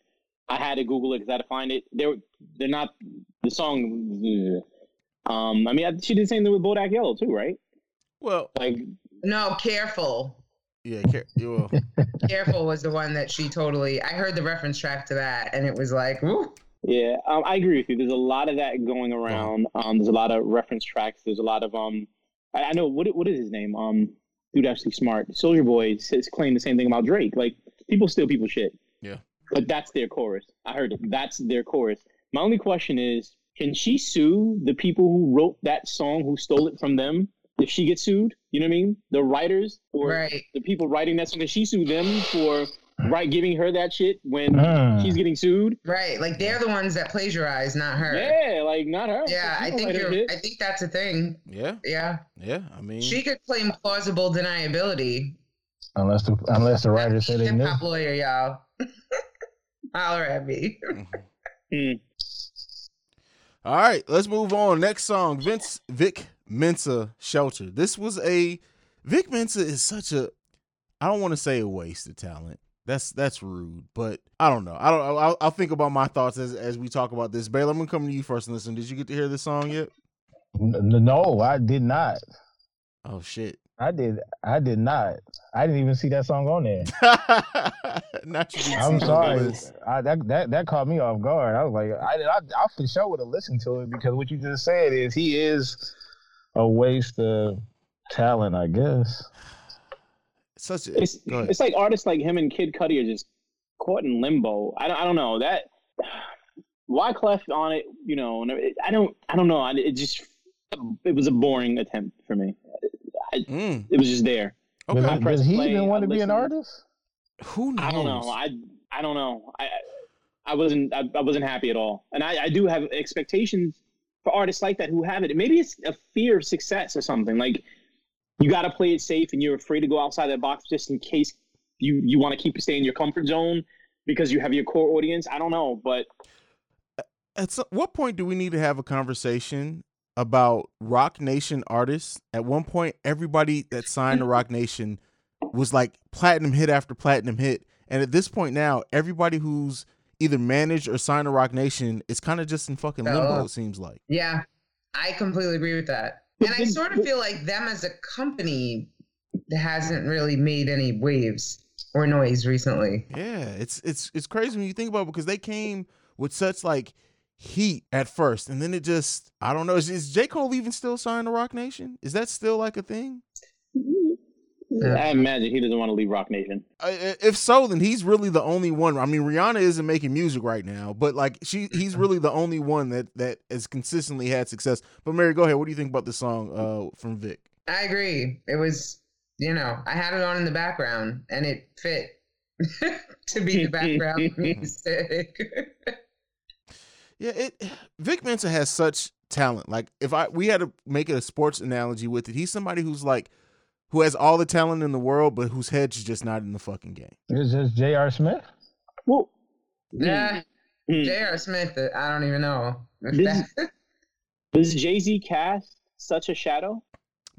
I had to Google it because I had to find it. They're they're not the song. Um, I mean, I, she did the same thing with Bodak Yellow too, right? well, Like, No, careful. yeah, Car- yeah, well, <laughs> Careful was the one that she totally. I heard the reference track to that, and it was like, woo. yeah, um, I agree with you. There's a lot of that going around. Um, there's a lot of reference tracks. There's a lot of um, I, I know what what is his name? Um, dude, actually smart. Soulja Boy says claim the same thing about Drake. Like, people steal people's shit. Yeah. but that's their chorus. I heard it. That's their chorus. My only question is, can she sue the people who wrote that song who stole it from them? If she gets sued, you know what I mean? The writers or Right. the people writing that song, can she sue them for right giving her that shit when Mm. she's getting sued? Right. Like they're the ones that plagiarize, not her. Yeah, like not her. Yeah, I think you're. I think that's a thing. yeah, Yeah, yeah. I mean, she could claim plausible deniability. Unless the unless the writer said they knew. hop lawyer, y'all. <laughs> Holler at me. Hmm. All right, let's move on. Next song, Vince Vic Mensa Shelter. This was a Vic Mensa is such a I don't want to say a waste of talent. That's that's rude, but I don't know. I don't. I'll, I'll think about my thoughts as as we talk about this. Baylor, I'm gonna come to you first and listen. Did you get to hear this song yet? No, I did not. Oh shit! I did. I did not. I didn't even see that song on there. <laughs> Not you. I'm see it on the sorry. I, that that that caught me off guard. I was like, I I, I for sure would have listened to it because what you just said is he is a waste of talent, I guess. Such a. It's it's like artists like him and Kid Cudi are just caught in limbo. I don't, I don't know that. Why Wyclef on it, you know, and I don't I don't know. I- It just it was a boring attempt for me. Mm, It was just there. okay. Does, I does he play, even want I to be an artist? Who knows? I don't know. I I don't know. I I wasn't I, I wasn't happy at all. And I, I do have expectations for artists like that who have it. Maybe it's a fear of success or something. Like you got to play it safe, and you're afraid to go outside that box just in case you you want to keep stay in your comfort zone because you have your core audience. I don't know, but at some, what point do we need to have a conversation about Roc Nation artists? At one point, everybody that signed to Roc <laughs> Nation was like platinum hit after platinum hit, and at this point now, everybody who's either managed or signed to Roc Nation is kind of just in fucking limbo. Oh. It seems like. Yeah, I completely agree with that. And I sort of feel like them as a company hasn't really made any waves or noise recently. Yeah, it's it's it's crazy when you think about it because they came with such like heat at first, and then it just I don't know. Is, is J Cole even still signed to Roc Nation? Is that still like a thing? Mm-hmm. Yeah. I imagine he doesn't want to leave Roc Nation. I- I- if so, then he's really the only one. I mean, Rihanna isn't making music right now, but like she, he's really the only one that that has consistently had success. But Mary, go ahead. What do you think about the song uh, from Vic? I agree. It was, you know, I had it on in the background and it fit <laughs> to be the <laughs> background <laughs> music. Yeah, it Vic Mensa has such talent. Like if I we had to make it a sports analogy with it, he's somebody who's like who has all the talent in the world, but whose head's just not in the fucking game. Is this J.R. Smith. Well, yeah, hmm. J.R. Smith, I don't even know. if This- that- <laughs> does Jay Z cast such a shadow?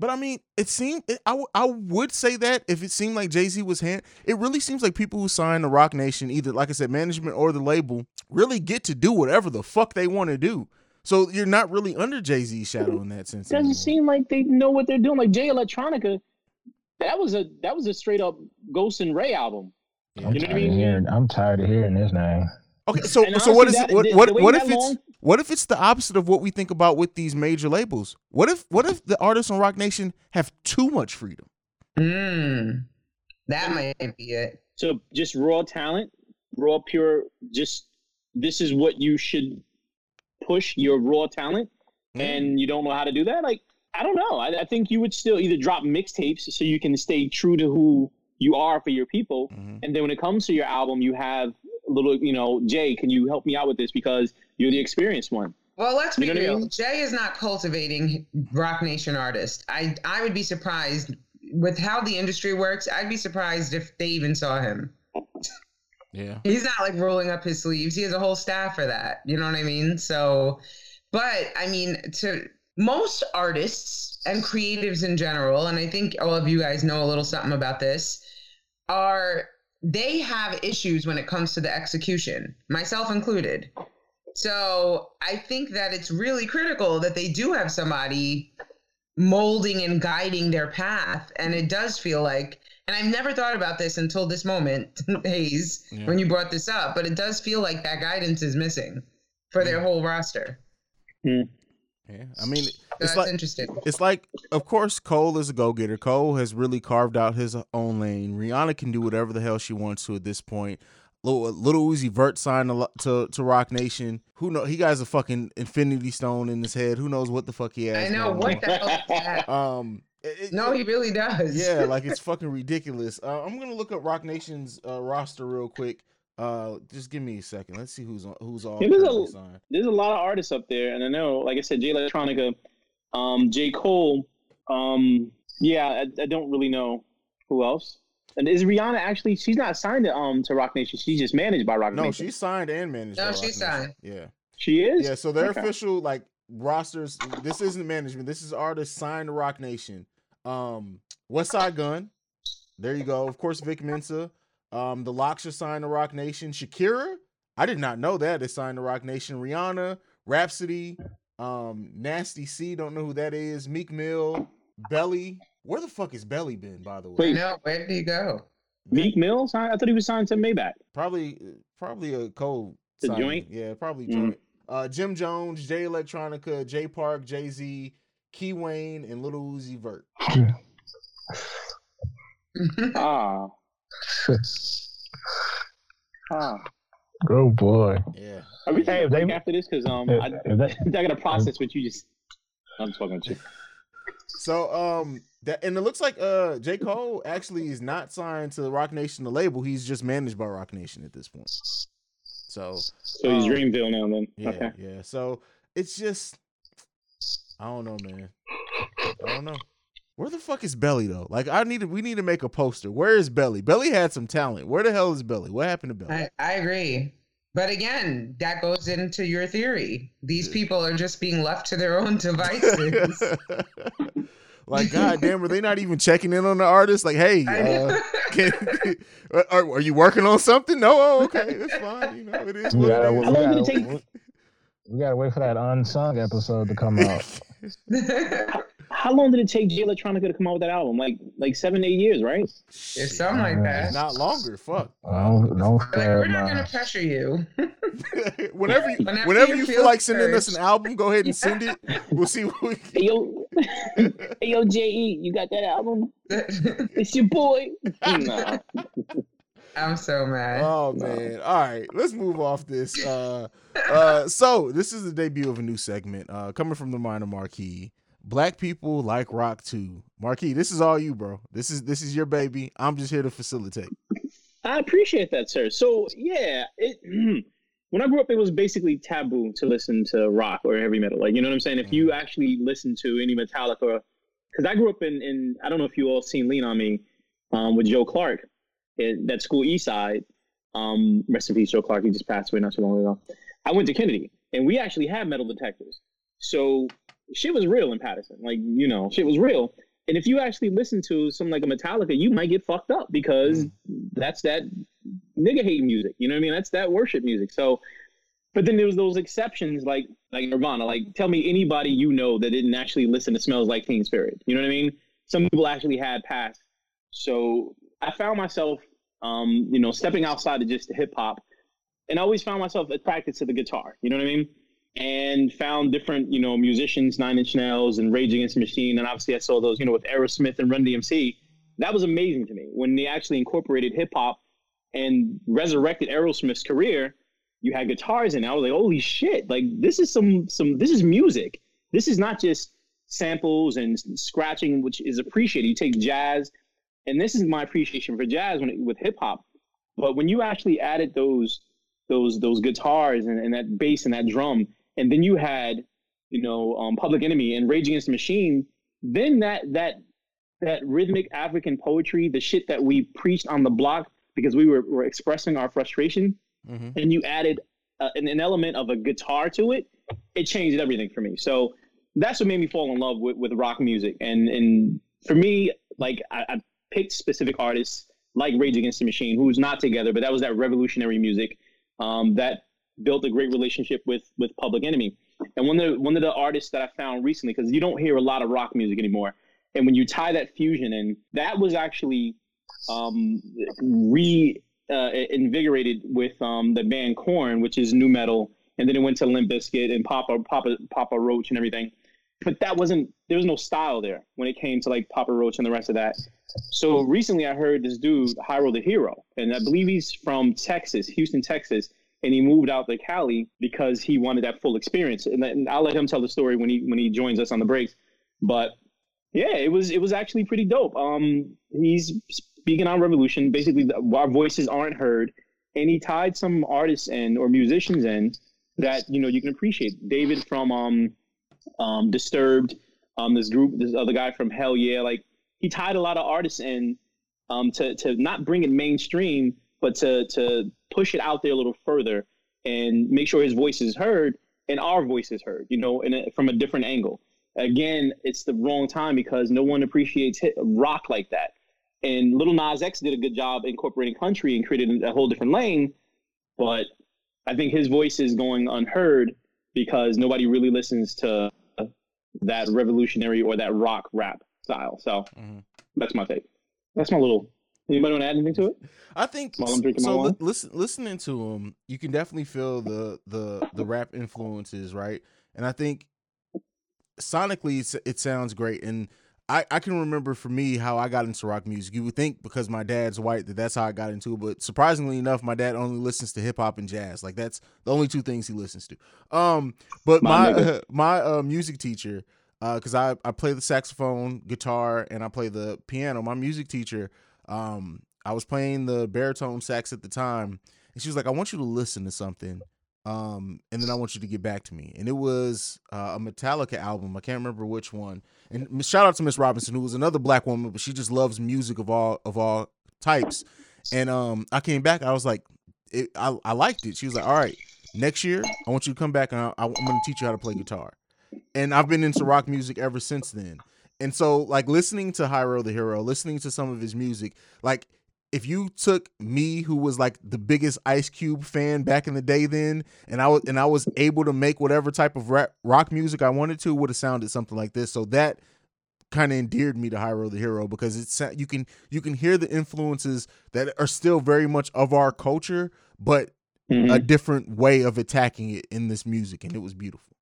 But I mean, it seemed it, I, w- I would say that if it seemed like Jay Z was hand, it really seems like people who sign the Roc Nation, either like I said, management or the label, really get to do whatever the fuck they want to do. So you're not really under Jay Z's shadow in that sense. doesn't anymore. seem like they know what they're doing. Like Jay Electronica, that was a that was a straight up Ghost and Ray album. I'm You know what I tired of mean? hearing. I'm tired of hearing this name. Okay, so And so what is honestly, it? What that- what, the what that if it's what if it's the opposite of what we think about with these major labels? What if what if the artists on Roc Nation have too much freedom? Mm, that might be it. So just raw talent, raw pure, just this is what you should push your raw talent, Mm-hmm. and you don't know how to do that, like I don't know. I, I think you would still either drop mixtapes so you can stay true to who you are for your people, Mhm. and then when it comes to your album, you have a little, you know, Jay, can you help me out with this because you're the experienced one. Well, let's be You know what I real. mean? Jay is not cultivating Roc Nation artists. I I would be surprised with how the industry works. I'd be surprised if they even saw him. Yeah. He's not like rolling up his sleeves. He has a whole staff for that. You know what I mean? So, but I mean, to most artists and creatives in general, and I think all of you guys know a little something about this, are they have issues when it comes to the execution, myself included. So I think that it's really critical that they do have somebody molding and guiding their path. And it does feel like, and I've never thought about this until this moment, <laughs> Haize, Yeah. when you brought this up, but it does feel like that guidance is missing for their whole roster. Hmm. Yeah. I mean, it's that's like interesting. it's like, of course, Cole is a go getter. Cole has really carved out his own lane. Rihanna can do whatever the hell she wants to at this point. Little, little Uzi Vert signed to, to to Roc Nation. Who know? He got a fucking Infinity Stone in his head. Who knows what the fuck he has? I know what the hell? <laughs> Um. it- No, he really does. yeah, like <laughs> it's fucking ridiculous. Uh, I'm gonna look up Roc Nation's uh, roster real quick. Uh, just give me a second. Let's see who's on, who's all Yeah, there's a- There's a lot of artists up there, and I know, like I said, Jay Electronica, um, J Cole. Um, yeah, I, I don't really know who else. And is Rihanna actually? She's not signed to um to Roc Nation. She's just managed by Roc No, Nation. No, she's signed and managed. No, by she's Nation. signed. Yeah. she is. Yeah, so their Okay. official like rosters. This isn't management. This is artists signed to Roc Nation. Um, Westside Gunn. There you go. Of course, Vic Mensa. Um, the Lox are signed to Roc Nation. Shakira. I did not know that is signed to Roc Nation. Rihanna, Rapsody, um, Nasty C. Don't know who that is. Meek Mill, Belly. Where the fuck has Belly been, by the way? Wait. No, where did he go? Meek Mill signed. I thought he was signed to Maybach. Probably, probably a cold. The signing. joint? Yeah, probably Mhm. joint. Uh, Jim Jones, Jay Electronica, Jay Park, Jay Z, Key Wayne, and Little Uzi Vert. <laughs> Ah, ah. oh boy. Yeah. Are we Hey, taking a break they- after this? Because um, If- I, if that- I gotta process what you just. I'm just fucking with you. So um that and it looks like uh J. Cole actually is not signed to Roc Nation the label. He's just managed by Roc Nation at this point. So So he's Um, Dreamville now. Then yeah, okay. yeah. So it's just I don't know, man. I don't know. Where the fuck is Belly though? Like I need to we need to make a poster. Where is Belly? Belly had some talent. Where the hell is Belly? What happened to Belly? I, I agree. But again, that goes into your theory. These people are just being left to their own devices. <laughs> like, god damn, are they not even checking in on the artist? Like, hey, uh, <laughs> can, <laughs> are, are you working on something? No, oh, okay, it's fine. You know, it is We gotta, we, is. How long did it gotta, we, we gotta wait for that unsung episode to come out. How long did it take Jay Electronica to come out with that album? Like like seven, eight years, right? It something like that. Not longer. Fuck. Don't, don't Like, we're not gonna pressure you. <laughs> whenever you, Whenever whenever you you feel feel like sending us an album, go ahead and send it. We'll see what we. Hey yo, <laughs> hey yo, Je, you got that album? <laughs> It's your boy. Nah. I'm so mad. Oh man! All right, let's move off this. Uh, uh, so this is the debut of a new segment uh, coming from the minor Marquis. Black people like rock too. Marquis, this is all you, bro. This is this is your baby. I'm just here to facilitate. I appreciate that, sir. So yeah, it, <clears throat> when I grew up, it was basically taboo to listen to rock or heavy metal. Like you know what I'm saying? If you actually listen to any Metallica, because I grew up in, in I don't know if you all seen Lean on Me um, with Joe Clark, that school East Side. Um, rest in peace, Joe Clark. He just passed away not too long ago. I went to Kennedy, and we actually had metal detectors. So shit was real in Paterson. Like you know, shit was real. And if you actually listen to something like a Metallica, you might get fucked up because that's that nigga hate music. You know what I mean? That's that worship music. So, but then there was those exceptions like like Nirvana. Like, tell me anybody you know that didn't actually listen to Smells Like Teen Spirit. You know what I mean? Some people actually had past. So I found myself, um, you know, stepping outside of just hip hop, and I always found myself attracted to the guitar. You know what I mean? And found different, you know, musicians, Nine Inch Nails and Rage Against the Machine, and obviously I saw those, you know, with Aerosmith and Run DMC. That was amazing to me when they actually incorporated hip hop and resurrected Aerosmith's career. you had guitars in. It. I was like, holy shit! Like this is some some this is music. This is not just samples and scratching, which is appreciated. You take jazz, and this is my appreciation for jazz when it, with hip hop. But when you actually added those those those guitars and, and that bass and that drum, and then you had you know um, Public Enemy and Rage Against the Machine, then that that that rhythmic African poetry, the shit that we preached on the block because we were, were expressing our frustration, mm-hmm. and you added uh, an, an, element of a guitar to it, it changed everything for me. So that's what made me fall in love with, with rock music. And and for me, like I, I picked specific artists like Rage Against the Machine, who's not together, but that was that revolutionary music um, that built a great relationship with with Public Enemy. And one of the one of the artists that I found recently, because you don't hear a lot of rock music anymore, and when you tie that fusion in, that was actually um, re uh, invigorated with um, the band Korn, which is nu metal, and then it went to Limp Bizkit and Papa Papa Papa Roach and everything. But that wasn't there was no style there when it came to like Papa Roach and the rest of that. So recently, I heard this dude Hyro the Hero, and I believe he's from Texas, Houston, Texas, and he moved out to Cali because he wanted that full experience. And, and I'll let him tell the story when he when he joins us on the breaks. But yeah, it was it was actually pretty dope. Um, he's speaking on revolution. Basically, our voices aren't heard, and he tied some artists in or musicians in that you know you can appreciate. David from um, um, Disturbed, um, this group, this other guy from Hellyeah, like he tied a lot of artists in um, to to not bring it mainstream, but to to push it out there a little further and make sure his voice is heard and our voice is heard. You know, in a, from a different angle. Again, it's the wrong time because no one appreciates hit, rock like that. And Little Nas X did a good job incorporating country and created a whole different lane. But I think his voice is going unheard because nobody really listens to that revolutionary or that rock rap style. So mm-hmm. that's my take. That's my little. Anybody want to add anything to it? I think while I'm drinking so. My wine? Listen, listening to him, you can definitely feel the the the rap influences, right? And I think sonically, it sounds great. And I, I can remember for me how I got into rock music. You would think because my dad's white that that's how I got into it, but surprisingly enough, my dad only listens to hip hop and jazz. Like that's the only two things he listens to. Um, but my my, uh, <laughs> my uh, music teacher, because uh, I I play the saxophone, guitar, and I play the piano. My music teacher, um, I was playing the baritone sax at the time, and she was like, "I want you to listen to something." um, and then I want you to get back to me. And it was uh, a Metallica album. I can't remember which one. And shout out to Miss Robinson, who was another black woman, but she just loves music of all of all types. And um, I came back. I was like, it, I I liked it. She was like, all right, next year I want you to come back and I, I'm going to teach you how to play guitar. And I've been into rock music ever since then. And so, like listening to Hyro the Hero, listening to some of his music, like if you took me who was like the biggest Ice Cube fan back in the day then and I was and I was able to make whatever type of rap, rock music I wanted to would have sounded something like this so that kind of endeared me to Hyro the Hero because it's you can you can hear the influences that are still very much of our culture but mm-hmm. a different way of attacking it in this music and it was beautiful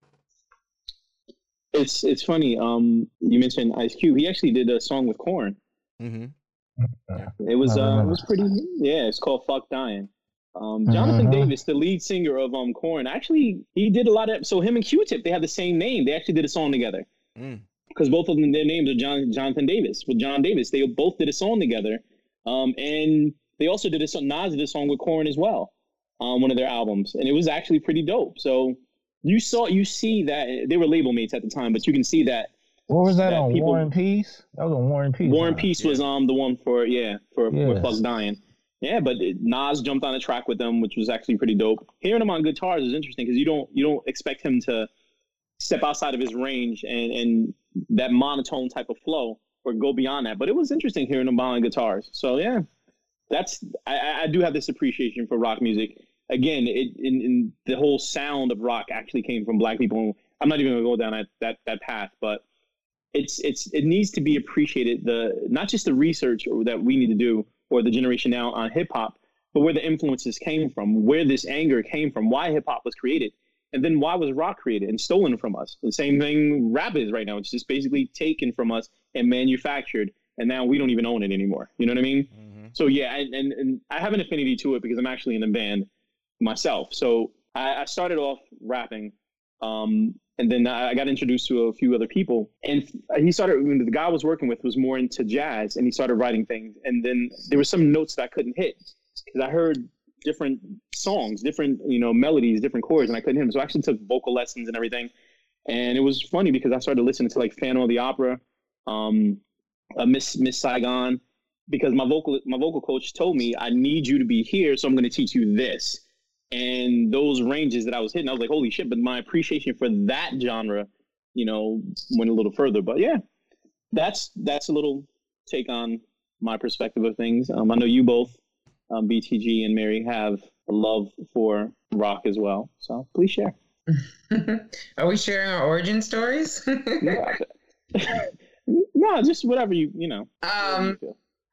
it's it's funny um you mentioned Ice Cube he actually did a song with Korn. mm-hmm. It was uh, it was pretty. Yeah, it's called "Fuck Dying." Um, Jonathan mm-hmm. Davis, the lead singer of um Korn, actually he did a lot of. So him and Q-Tip, they have the same name. They actually did a song together because mm. both of them their names are John Jonathan Davis. With John Davis, they both did a song together. Um, and they also did a song. Nas did a song with Korn as well on one of their albums, and it was actually pretty dope. So you saw, you see that they were label mates at the time, but you can see that what was that, that on people, War and Peace? That was on War and Peace. War and Peace was um the one for yeah for yes. for Fuck Dying. Yeah, but Nas jumped on a track with them, which was actually pretty dope. Hearing him on guitars is interesting because you don't you don't expect him to step outside of his range and and that monotone type of flow or go beyond that. But it was interesting hearing him on guitars. So yeah, that's I, I do have this appreciation for rock music. Again, it in, in the whole sound of rock actually came from black people. I'm not even gonna go down that that, that path, but it's it's it needs to be appreciated the not just the research that we need to do or the generation now on hip hop, but where the influences came from, where this anger came from, why hip hop was created, and then why was rock created and stolen from us. The same thing rap is right now. It's just basically taken from us and manufactured, and now we don't even own it anymore. You know what I mean? Mm-hmm. So yeah, and, and, and I have an affinity to it because I'm actually in a band. Myself. So I, I started off rapping, um, and then I got introduced to a few other people. And he started. The guy I was working with was more into jazz, and he started writing things. And then there were some notes that I couldn't hit because I heard different songs, different you know melodies, different chords, and I couldn't hit them. So I actually took vocal lessons and everything. And it was funny because I started listening to like Phantom of the Opera, um, uh, Miss Miss Saigon, because my vocal my vocal coach told me I need you to be here, so I'm going to teach you this. And those ranges that I was hitting, I was like, holy shit! But my appreciation for that genre, you know, went a little further. But yeah, that's that's a little take on my perspective of things. Um, I know you both, um, BTG and Mary, have a love for rock as well. So please share. <laughs> Are we sharing our origin stories? <laughs> <laughs> no, just whatever you you know. Um,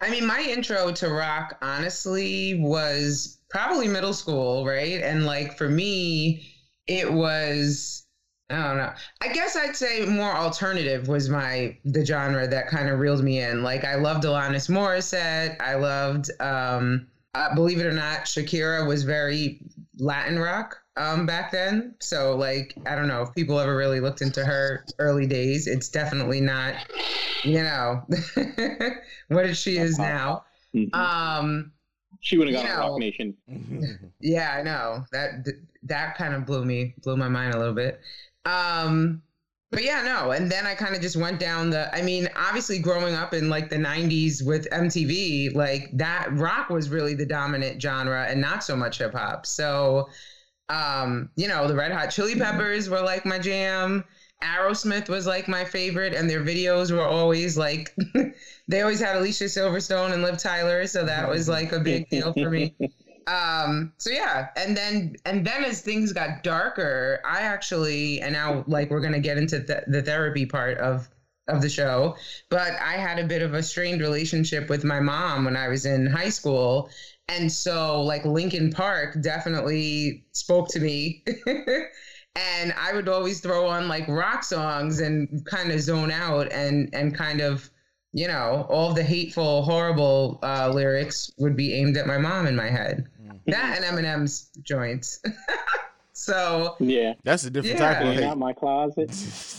I mean, my intro to rock, honestly, was probably middle school, right? And like for me, it was I don't know. I guess I'd say more alternative was my the genre that kind of reeled me in. Like I loved Alanis Morissette. I loved um uh, believe it or not, Shakira was very Latin rock um, back then. So, like, I don't know if people ever really looked into her early days. It's definitely not, you know, <laughs> what she is now. Mm-hmm. Um, she would have got on Roc Nation. <laughs> yeah, I know that that kind of blew me blew my mind a little bit. Um, but yeah, no. And then I kind of just went down the, I mean, obviously growing up in like the 90s with MTV, like that rock was really the dominant genre and not so much hip hop. So, um, you know, the Red Hot Chili Peppers were like my jam. Aerosmith was like my favorite, and their videos were always like, <laughs> they always had Alicia Silverstone and Liv Tyler. So that was like a big deal for me. <laughs> um so yeah and then and then as things got darker i actually and now like we're gonna get into th- the therapy part of of the show but i had a bit of a strained relationship with my mom when i was in high school and so like linkin park definitely spoke to me <laughs> and i would always throw on like rock songs and kind of zone out and and kind of you know all the hateful horrible uh, lyrics would be aimed at my mom in my head that and Eminem's joints. <laughs> so yeah, that's a different yeah. type of hate. Out my closet.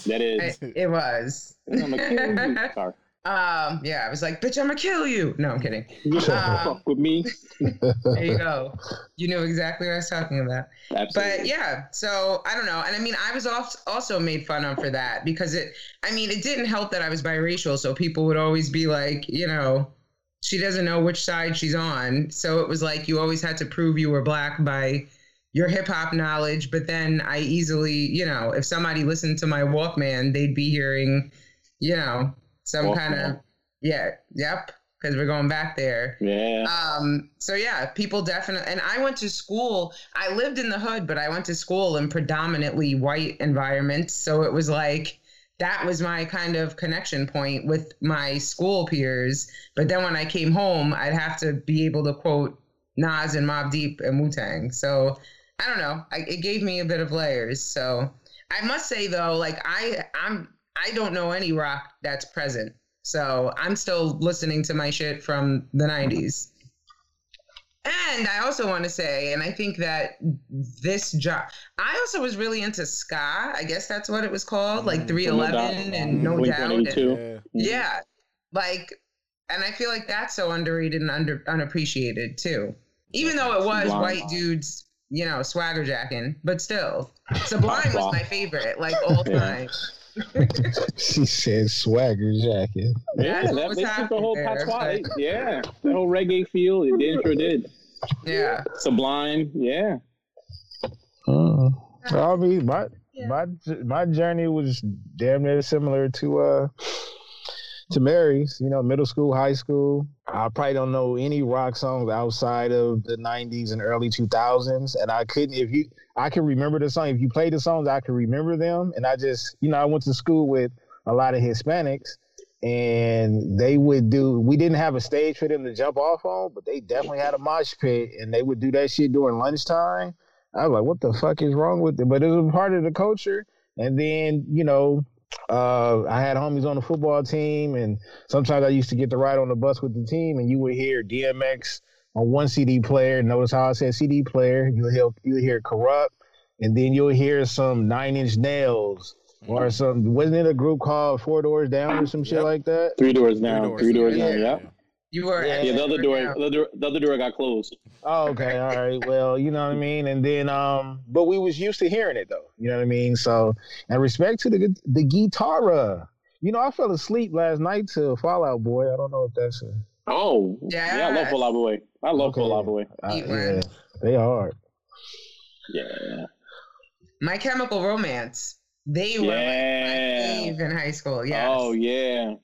That is. I, it was. I'm a kill <laughs> Sorry. Um, yeah, I was like, bitch, I'm gonna kill you. No, I'm kidding. <laughs> You um, fuck with me. there you go. You knew exactly what I was talking about. Absolutely. But yeah, so I don't know. And I mean, I was also made fun of for that because it, I mean, it didn't help that I was biracial. So people would always be like, you know, she doesn't know which side she's on. So it was like you always had to prove you were black by your hip hop knowledge. But then I easily, you know, if somebody listened to my Walkman, they'd be hearing, you know, some kind of, yeah, yep, because we're going back there. Yeah. Um. So yeah, people definitely, and I went to school. I lived in the hood, but I went to school in predominantly white environments. So it was like that was my kind of connection point with my school peers. But then when I came home, I'd have to be able to quote Nas and Mobb Deep and Wu Tang. So I don't know. I, it gave me a bit of layers. So I must say though, like I I'm I don't know any rock that's present. So I'm still listening to my shit from the 90s. And I also want to say, and I think that this job, I also was really into ska. I guess that's what it was called, like mm, 311 and No Doubt. And, yeah. yeah. Like, and I feel like that's so underrated and under unappreciated too. Even though it was white dudes, you know, swagger jacking, but still, Sublime was my favorite, like all <laughs> time. She said swagger jacket. Yeah, that makes the whole patois. Yeah, the whole reggae feel. It did, sure did. Yeah. Sublime. Yeah. Uh, I mean, my yeah. my my journey was damn near similar to uh to Mary's. You know, middle school, high school. I probably don't know any rock songs outside of the '90s and early 2000s, and I couldn't. If you, I can remember the song. If you play the songs, I can remember them. And I just, you know, I went to school with a lot of Hispanics, and they would do we didn't have a stage for them to jump off on but they definitely had a mosh pit and they would do that shit during lunchtime i was like what the fuck is wrong with it but it was a part of the culture and then you know uh, i had homies on the football team and sometimes i used to get to ride on the bus with the team and you would hear dmx on one CD player. Notice how I said CD player. You'll hear you'll hear corrupt, and then you'll hear some Nine Inch Nails or some. Wasn't it a group called Four Doors Down or some shit like that? Three doors down. Three doors, down. down. Yeah. You were Yeah, Yeah. The other door. The other, the other door got closed. Oh, okay, all right. Well, you know what I mean. And then, um, but we was used to hearing it though. You know what I mean. So, and respect to the the guitar. You know, I fell asleep last night to Fallout Boy. I don't know if that's a, Oh. Yeah. I love Yes. Fall Out Boy. I love Okay. Fall Out Boy. uh, Eat yeah, they are. Yeah. My Chemical Romance. They were like my fave in high school. Yeah. Oh yeah.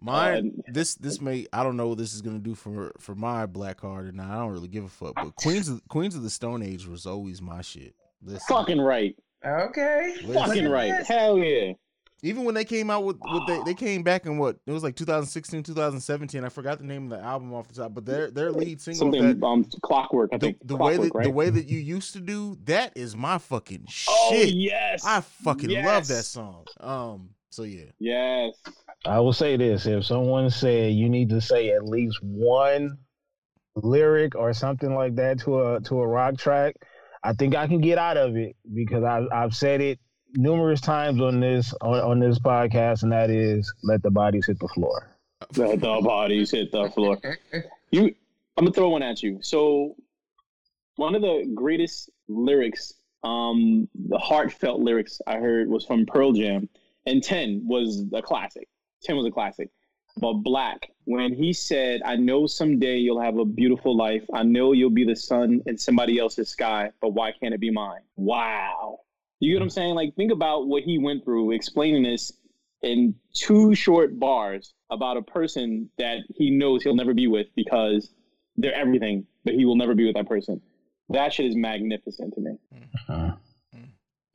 Mine, this this may I don't know what this is gonna do for for my black card or not. I don't really give a fuck. But Queens of Queens of the Stone Age was always my shit. Listen, Fucking right. Okay. Listen. Fucking right. this. Hell yeah. even when they came out with, with they, they came back in what it was like 2016 2017 i forgot the name of the album off the top but their their lead single Something that, um clockwork. I the, think the way clockwork, that right? the way that you used to do that is my fucking shit. Oh shit yes. i fucking love that song um so yeah Yes. I will say this: if someone said you need to say at least one lyric or something like that to a to a rock track, I think I can get out of it because I've I've said it numerous times on this on, on this podcast, and that is let the bodies hit the floor. Let the bodies hit the floor. <laughs> You, I'm gonna throw one at you. So, one of the greatest lyrics, um, the heartfelt lyrics I heard was from Pearl Jam, and Ten was a classic. Ten was a classic. But Black, when he said, "I know someday you'll have a beautiful life. I know you'll be the sun in somebody else's sky, but why can't it be mine?" Wow. You get what I'm saying? Like, think about what he went through explaining this in two short bars about a person that he knows he'll never be with because they're everything, but he will never be with that person. That shit is magnificent to me. Uh,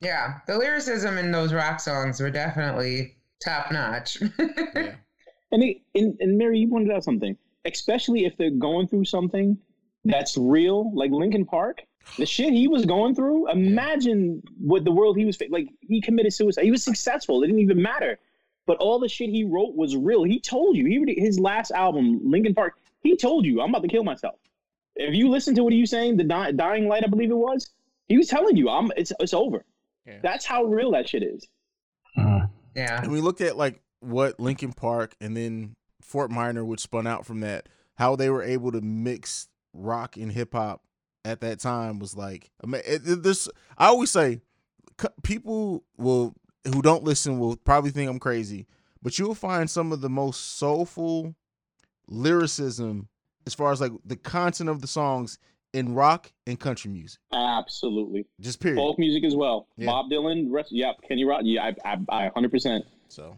Yeah, the lyricism in those rock songs were definitely top notch. <laughs> yeah And, they, and and Mary, you pointed out something, especially if they're going through something that's real, like Linkin Park. The shit he was going through. Imagine what the world he was fa- like. He committed suicide. He was successful. It didn't even matter. But all the shit he wrote was real. He told you. He his last album, Linkin Park. He told you, I'm about to kill myself. If you listen to what he was saying, the Di- dying light, I believe it was. He was telling you, I'm. It's it's over. Yeah. That's how real that shit is. uh, yeah. and we looked at like what linkin park and then fort minor which spun out from that how they were able to mix rock and hip-hop at that time was like I mean, it, it- this i always say c- people will who don't listen will probably think i'm crazy but you'll find some of the most soulful lyricism as far as like the content of the songs in rock and country music Absolutely. just period folk music as well. Yeah. Bob Dylan, rest, yeah, Kenny Rock, yeah, I, I, I 100%. so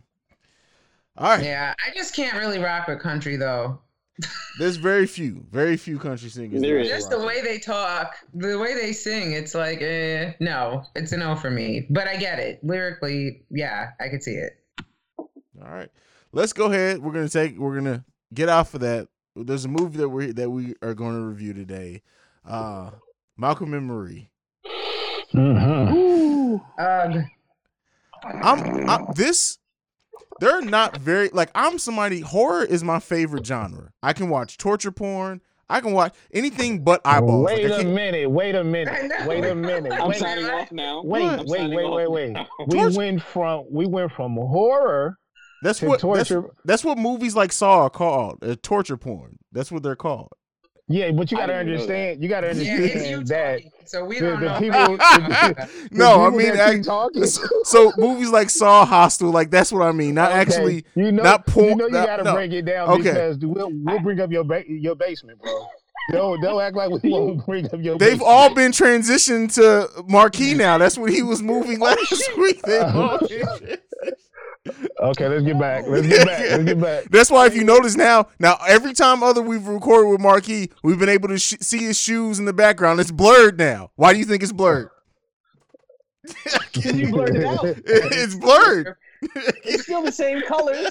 all right Yeah, I just can't really rock with country though. <laughs> there's very few very few country singers There that I is. can Just the way they talk, the way they sing, it's like, eh, no, it's a no for me. But I get it. Lyrically, yeah, I could see it. All right, let's go ahead. We're gonna take. We're gonna get off of that. There's a movie that we that we are going to review today. Uh, Malcolm and Marie. mhm. Ugh. I'm, I'm this. They're not very like I'm somebody. Horror is my favorite genre. I can watch torture porn. I can watch anything but eyeballs. Like, Wait I a can't- minute. Wait a minute. Wait a minute. I'm Wait, signing off now. wait, What? Wait, signing wait, off wait, wait. now. We Torture- went from we went from horror that's to what that's, torture. that's what movies like Saw are called. Uh, torture porn. That's what they're called. Yeah, but you gotta didn't know that. understand. You gotta understand it's you that talking, so we the, don't the know. people. <laughs> the- the <laughs> no, I mean, that I- talking. so movies like Saw, Hostel, like that's what I mean. Not Okay, actually. you know, not porn- You know, you not- gotta no. break it down Okay. because we'll we'll bring up your ba- your basement, bro. Don't don't act like we <laughs> won't bring up your. They've basement. all been transitioned to Marquis now. That's what he was moving oh, last week. They've oh, all been- Okay, let's get back. Let's get back. Let's get back. <laughs> That's why if you notice now, now every time other we've recorded with Marquis, we've been able to sh- see his shoes in the background. It's blurred now. Why do you think it's blurred? <laughs> you blurred it out. <laughs> it's blurred. It's still the same colors.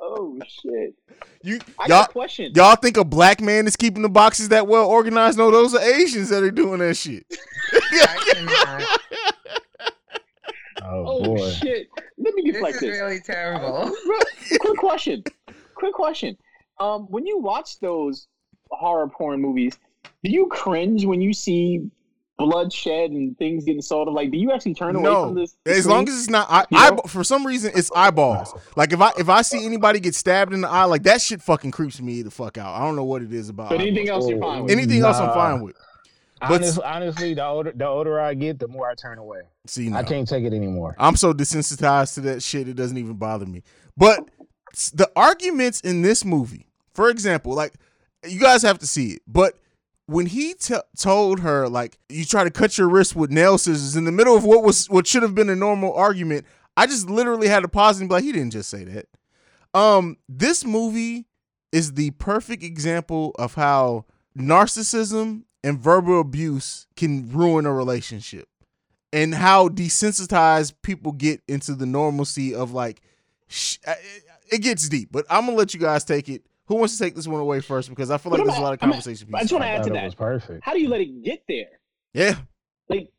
Oh, shit. You I y'all got a question. y'all think a black man is keeping the boxes that well organized? No, those are Asians that are doing that shit. I cannot. Oh, Oh, boy. shit. Let me This deflect is this. really terrible. Quick question. Quick question. Um, when you watch those horror porn movies, do you cringe when you see bloodshed and things getting sold? Like, do you actually turn away No, from this? as long as it's not, I, I, for some reason, it's eyeballs. Like if I if I see anybody get stabbed in the eye, like that shit fucking creeps me the fuck out. I don't know what it is about. But anything eyeballs. else you're fine with. anything else, I'm fine with. But- Honest, honestly, the older the older I get, the more I turn away. See, I can't take it anymore. I'm so desensitized to that shit, it doesn't even bother me. But the arguments in this movie, for example, like you guys have to see it, but when he t- told her like you try to cut your wrist with nail scissors in the middle of what was what should have been a normal argument, I just literally had to pause and be like, he didn't just say that. Um, this movie is the perfect example of how narcissism and verbal abuse can ruin a relationship and how desensitized people get into the normalcy of like sh- uh, it gets deep but i'm gonna let you guys take it who wants to take this one away first because i feel like But I'm there's a lot of I'm at- conversation I just want to add to that. was perfect. How do you let it get there? yeah Like,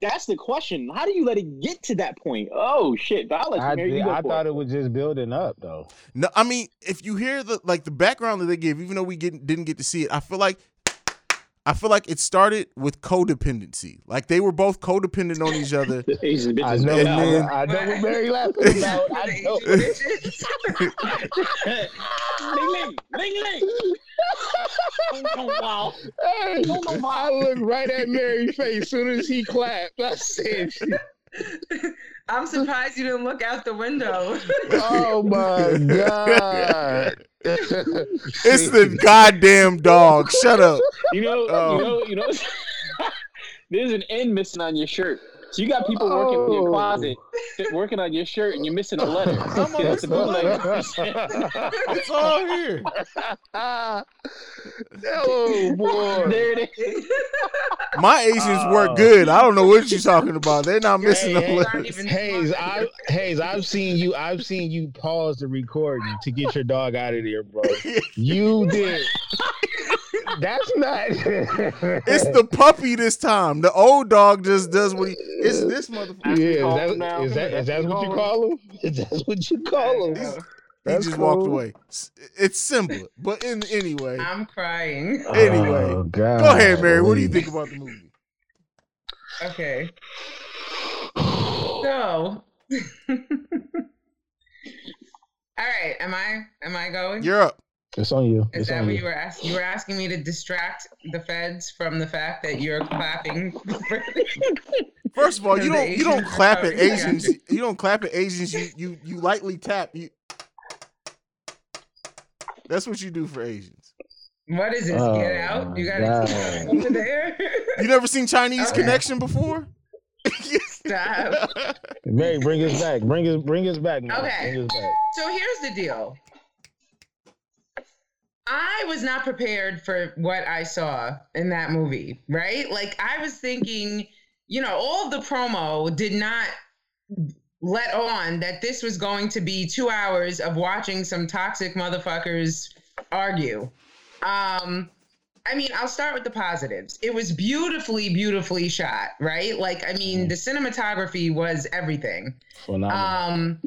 that's the question. How do you let it get to that point? Oh shit! But I'll let you, I, you did- I thought it. it was just building up though. no i mean if you hear the like the background that they give even though we get, didn't get to see it i feel like i feel like it started with codependency like they were both codependent on each other <laughs> The Asian bitches. I know, And I, then- know I know what Mary laughing about. I <laughs> know. ling ling, ling ling. Oh, oh, wow. I looked right at Mary's face as soon as he clapped. I said, I'm surprised you didn't look out the window. <laughs> "Oh my god!" <laughs> it's the goddamn dog shut up You know, Oh. you um, know, you know. <laughs> There's an end missing on your shirt. So you got people working in your Oh. closet, working on your shirt, and you're missing a letter. <laughs> I'm That's a bootleg. <laughs> it's all here <laughs> oh boy! there it is. my asians work Oh. good i don't know what you're talking about they're not missing Hey, the hey, letters. even- Haize, I Haize, I've seen you. I've seen you pause the recording to get your dog out of there, bro. You did. That's not. <laughs> It's the puppy this time. The old dog just does what he. It's this motherfucker. yeah. Is that, now. is that is That's that what what you you call call him? Is that what you call him? He That's just walked cool. away. It's simple, but in anyway, I'm crying. Anyway, Oh, go ahead, Mary. What do you think about the movie? Okay. <sighs> So. <laughs> All right, am I am I going? You're up. It's on you. Is It's that what you. you were asking? You were asking me to distract the feds from the fact that you're clapping. <laughs> First of all, you don't you don't clap oh, at Asians. You don't clap at Asians. You you you lightly tap. You. That's what you do for Asians. what is this? Oh, Get out! You got God. to over there. <laughs> You never seen Chinese Okay. Connection before? Stop. Mary, bring us back. Bring us bring us back. Mary. Okay. Bring us back. So here's the deal. I was not prepared for what I saw in that movie, right? Like I was thinking, you know, all of the promo did not let on that this was going to be 2 hours of watching some toxic motherfuckers argue. Um I mean, I'll start with the positives. It was beautifully beautifully shot, right? Like I mean, the cinematography was everything Phenomenal. um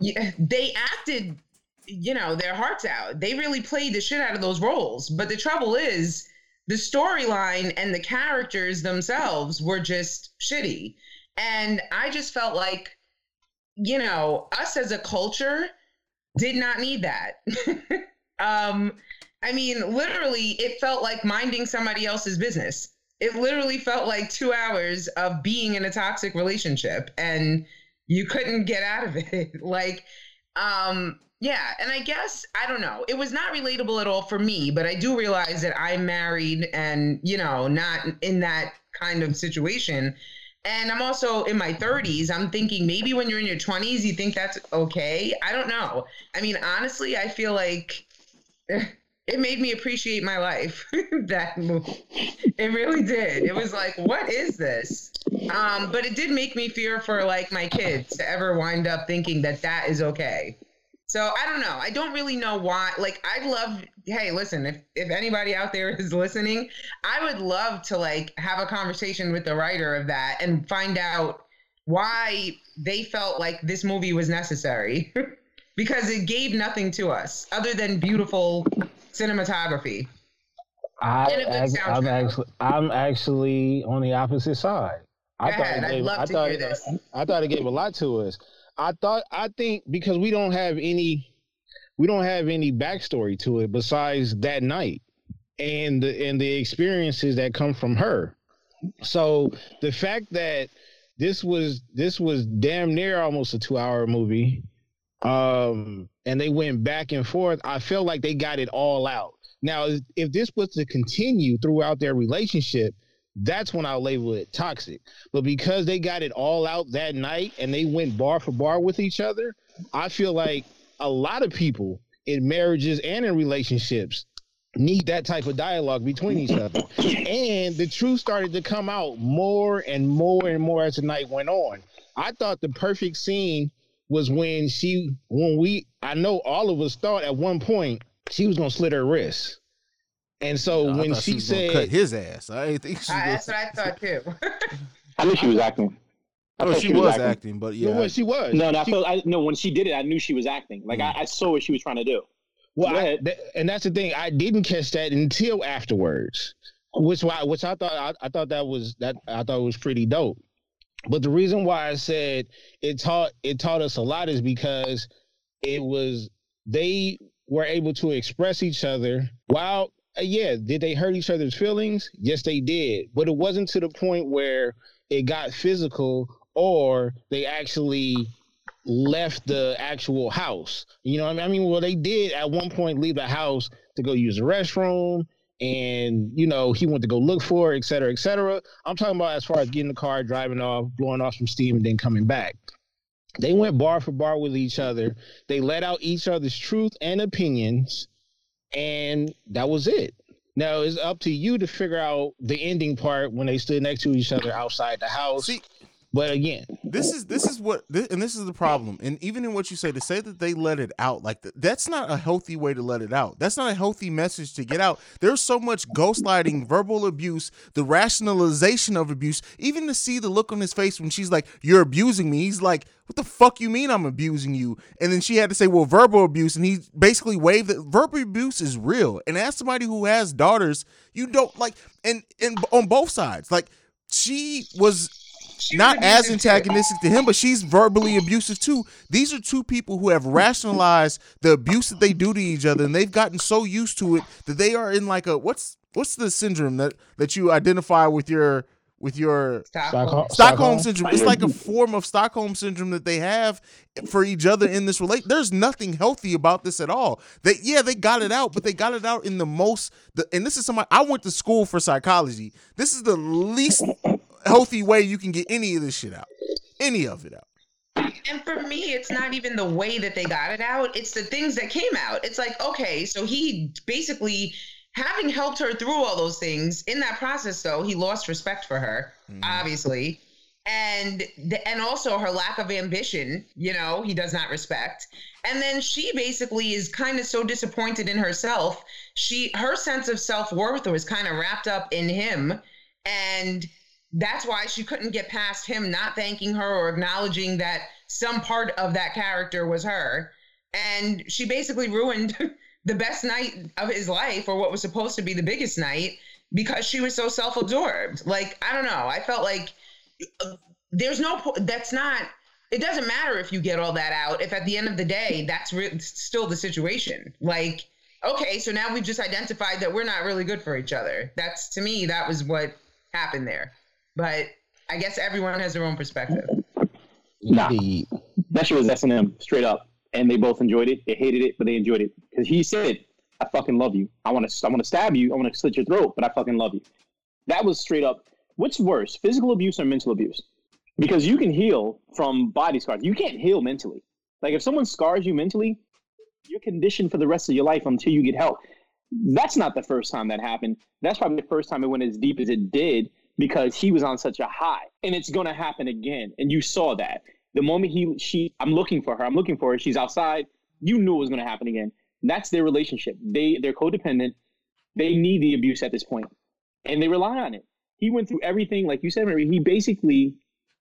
yeah, they acted you know their hearts out. They really played the shit out of those roles. But the trouble is the storyline and the characters themselves were just shitty. And i just felt like you know us as a culture did not need that. <laughs> Um i mean literally it felt like minding somebody else's business. It literally felt like two hours of being in a toxic relationship and you couldn't get out of it. <laughs> Like um yeah and i guess i don't know it was not relatable at all for me but i do realize that i'm married and you know not in that kind of situation. And i'm also in my 30s i'm thinking maybe when you're in your 20s you think that's okay? I don't know. I mean honestly i feel like <laughs> it made me appreciate my life <laughs> that movie it really did. It was like what is this? Um, but it did make me fear for like my kids to ever wind up thinking that that is okay. So I don't know. I don't really know why. Like I'd love. Hey, listen. If if anybody out there is listening, I would love to like have a conversation with the writer of that and find out why they felt like this movie was necessary, <laughs> because it gave nothing to us other than beautiful cinematography. I, And a good act- I'm actually I'm actually on the opposite side. I Go thought ahead. it I'd gave, love I to thought hear this. I thought it gave a lot to us. I thought I think because we don't have any we don't have any backstory to it besides that night and the and the experiences that come from her. So the fact that this was this was damn near almost a two hour movie, um, and they went back and forth, I felt like they got it all out. Now, if this was to continue throughout their relationship, that's when I'll label it toxic. But because they got it all out that night and they went bar for bar with each other, I feel like a lot of people in marriages and in relationships need that type of dialogue between each other. <coughs> And the truth started to come out more and more and more as the night went on. I thought the perfect scene was when she when we I know all of us thought at one point she was gonna slit her wrist. And so I when thought she, was said cut his ass, I didn't think she I, that's what I thought too. I knew she was acting. I Oh, thought she was acting, but yeah, yeah, what she was. No, no, I felt I no when she did it, I knew she was acting. Like Mm. I, I saw what she was trying to do. Well, I, th- and that's the thing. I didn't catch that until afterwards, which why which I thought I, I thought that was that I thought was pretty dope. But the reason why I said it taught it taught us a lot is because it was they were able to express each other while Uh, yeah did they hurt each other's feelings yes they did but it wasn't to the point where it got physical or they actually left the actual house. You know I mean? I mean, well, they did at one point leave the house to go use the restroom, and you know he went to go look for it, et cetera, et cetera. I'm talking about as far as getting the car, driving off, blowing off some steam, and then coming back. They went bar for bar with each other. They let out each other's truth and opinions, and that was it. Now it's up to you to figure out the ending part when they stood next to each other outside the house. See, but again, this is this is what this, and this is the problem. And even in what you say to say that they let it out like th- that's not a healthy way to let it out. That's not a healthy message to get out. There's so much ghostlighting, verbal abuse the rationalization of abuse. Even to see the look on his face when she's like you're abusing me he's like what the fuck you mean i'm abusing you? And then she had to say well verbal abuse and he basically waved that verbal abuse is real. And as somebody who has daughters you don't like and and on both sides like she was She not as antagonistic to him, but she's verbally abusive too. These are two people who have rationalized the abuse that they do to each other, and they've gotten so used to it that they are in like a what's what's the syndrome that that you identify with your with your Stockholm. Stockholm syndrome. It's like a form of Stockholm syndrome that they have for each other in this relate. There's nothing healthy about this at all. They yeah, they got it out, but they got it out in the most. The, and this is somebody I went to school for psychology. This is the least healthy way you can get any of this shit out. Any of it out. And for me, it's not even the way that they got it out, it's the things that came out. It's like, okay, so he basically, having helped her through all those things, in that process, though, he lost respect for her, mm-hmm. obviously. And the, and also her lack of ambition, you know, he does not respect. And then she basically is kind of so disappointed in herself. She her sense of self-worth was kind of wrapped up in him. And that's why she couldn't get past him not thanking her or acknowledging that some part of that character was her. And she basically ruined <laughs> the best night of his life or what was supposed to be the biggest night because she was so self absorbed. Like, I don't know. I felt like uh, there's no, that's not, it doesn't matter if you get all that out, if at the end of the day, that's re- still the situation. Like, okay, so now we've just identified that we're not really good for each other. That's to me, that was what happened there. But I guess everyone has their own perspective. Nah. Indeed. That shit was S and M straight up, and they both enjoyed it. They hated it, but they enjoyed it because he said, "I fucking love you. I want to. I want to stab you. I want to slit your throat, but I fucking love you." That was straight up. What's worse, physical abuse or mental abuse? Because you can heal from body scars. You can't heal mentally. Like if someone scars you mentally, you're conditioned for the rest of your life until you get help. That's not the first time that happened. That's probably the first time it went as deep as it did because he was on such a high. And it's gonna happen again. And you saw that. The moment he she I'm looking for her, I'm looking for her, she's outside, you knew it was gonna happen again. That's their relationship. They they're codependent. They need the abuse at this. And they rely on it. He went through everything, like you said, Marie, he basically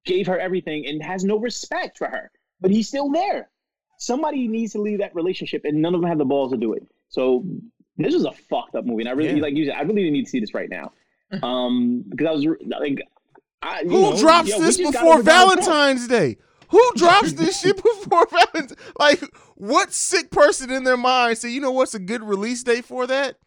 gave her everything and has no respect for her. But he's still there. Somebody needs to leave that relationship and none of them have the balls to do it. So this was a fucked up movie, and I really Yeah. like you. said, I really didn't need to see this right now, um, because I was like, I, you Who know, drops yo, this before over Donald Valentine's Day? Who drops this shit <laughs> before Valentine's? Like, what sick person in their mind say, you know what's a good release date for that?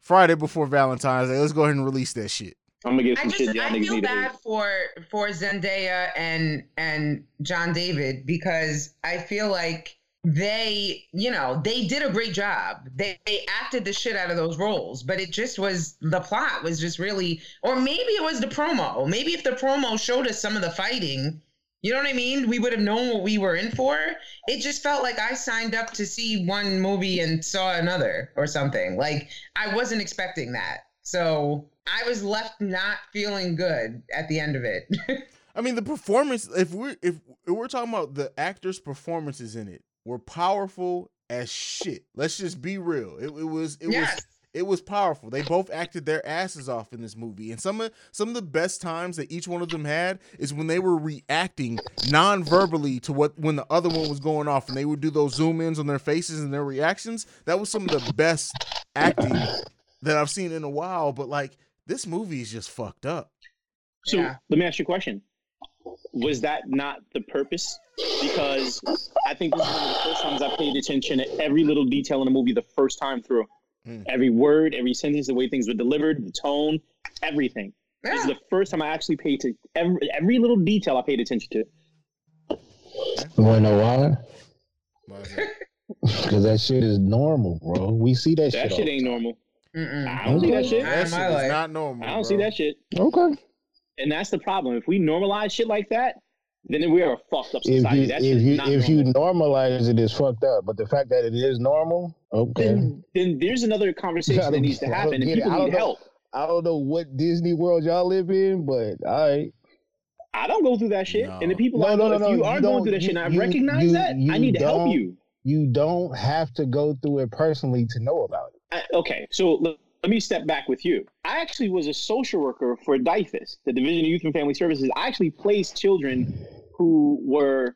Friday before Valentine's Day. Let's go ahead and release that shit. I'm gonna get I some just shit y'all I feel need to bad hate. for for Zendaya and and John David because I feel like they you know they did a great job. They, they acted the shit out of those roles but it just was the plot was just really or maybe it was the promo. Maybe if the promo showed us some of the fighting you know what i mean? We would have known what we were in for. It just felt like i signed up to see one movie and saw another or something. Like i wasn't expecting that. So i was left not feeling good at the end of it. <laughs> I mean, the performance. If we're if we're talking about the actors' performances in it, were powerful as shit. Let's just be real. It, it was it was it was powerful. They both acted their asses off in this movie, and some of some of the best times that each one of them had is when they were reacting non-verbally to what when the other one was going off, and they would do those zoom ins on their faces and their reactions. That was some of the best acting that I've seen in a while. But like this movie is just fucked up. So Yeah. let me ask you a question. Was that not the purpose? Because I think this is one of the first times I paid attention to every little detail in the movie the first time through. Mm. Every word, every sentence, the way things were delivered, the tone, everything. This is the first time I actually paid to every every little detail I paid attention to. You want to know why? Because <laughs> that shit is normal, bro. We see that, That shit. shit ain't normal. Mm-mm. I don't see that shit. Not That shit is life. not normal. I don't bro. see that shit. Okay. And that's the problem. If we normalize shit like that, then we are a fucked up If society. you That if you not if you normalize it, it's fucked up. But the fact that it is normal, okay. then, then there's another conversation I that don't- needs to happen, and people need know. help. I don't know what Disney world y'all live in, but all right. I don't go through that shit, No. and the people No, I know, no, no, if you you are don't- going through that you- shit, and I recognize you- that, I need to help you. You don't have to go through it personally to know about it. I, okay, so let, let me step back with you. I actually was a social worker for DYFS, the Division of Youth and Family Services. I actually placed children who were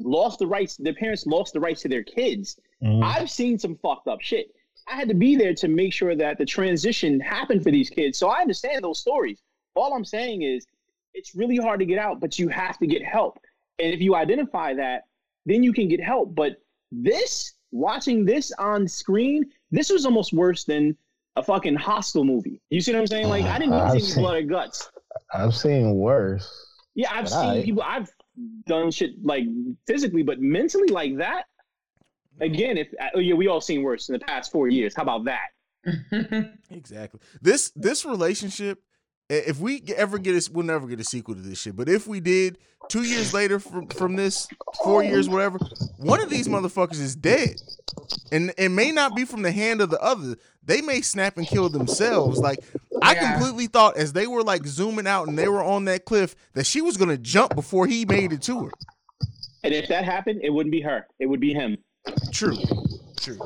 lost the rights. Their parents lost the rights to their kids. Mm-hmm. I've seen some fucked up shit. I had to be there to make sure that the transition happened for these kids. So I understand those stories. All I'm saying is it's really hard to get out, but you have to get help. And if you identify that, then you can get help. But this, watching this on screen, this was almost worse than a fucking hostile movie. You see what I'm saying? Like I didn't to see seen- blood or guts. I've seen worse. Yeah, I've But seen I- people. I've done shit like physically, but mentally like that. Again, if oh yeah, we all seen worse in the past four years. How about that? <laughs> Exactly. This this relationship, if we ever get a, we'll never get a sequel to this shit. But if we did, two years later from from this, four years, whatever, one of these motherfuckers is dead, and it may not be from the hand of the other. They may snap and kill themselves. Like I Yeah. completely thought as they were like zooming out and they were on that cliff that she was gonna jump before he made it to her. And if that happened, it wouldn't be her. It would be him. True. True.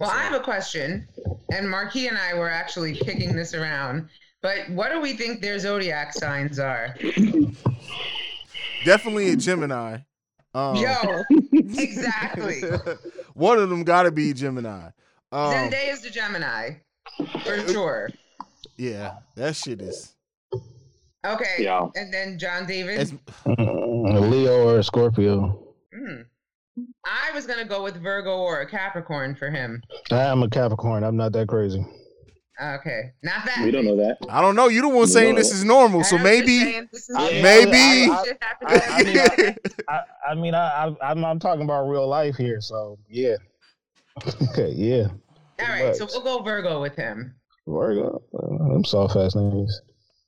Well, I have a question, and Marquis and I were actually kicking this around. But what do we think their zodiac signs are? Definitely a Gemini. Um, Yo, <laughs> exactly. <laughs> one of them got to be Gemini. Um, Zendaya's the Gemini, for sure. yeah, that shit is. Okay, Yeah. and then John David. As, Mm, Leo or a Scorpio. Hmm. I was gonna go with Virgo or a Capricorn for him. I'm a Capricorn. I'm not that crazy. Okay, not that. We don't know that. I don't know. You the one saying this is normal, so maybe. saying this is I- Maybe- I- Shit happened I- I mean. I, I mean, I, I, I'm, I'm talking about real life here, so yeah, yeah. All right, so we'll go Virgo with him. Virgo, uh, I'm soft ass niggas.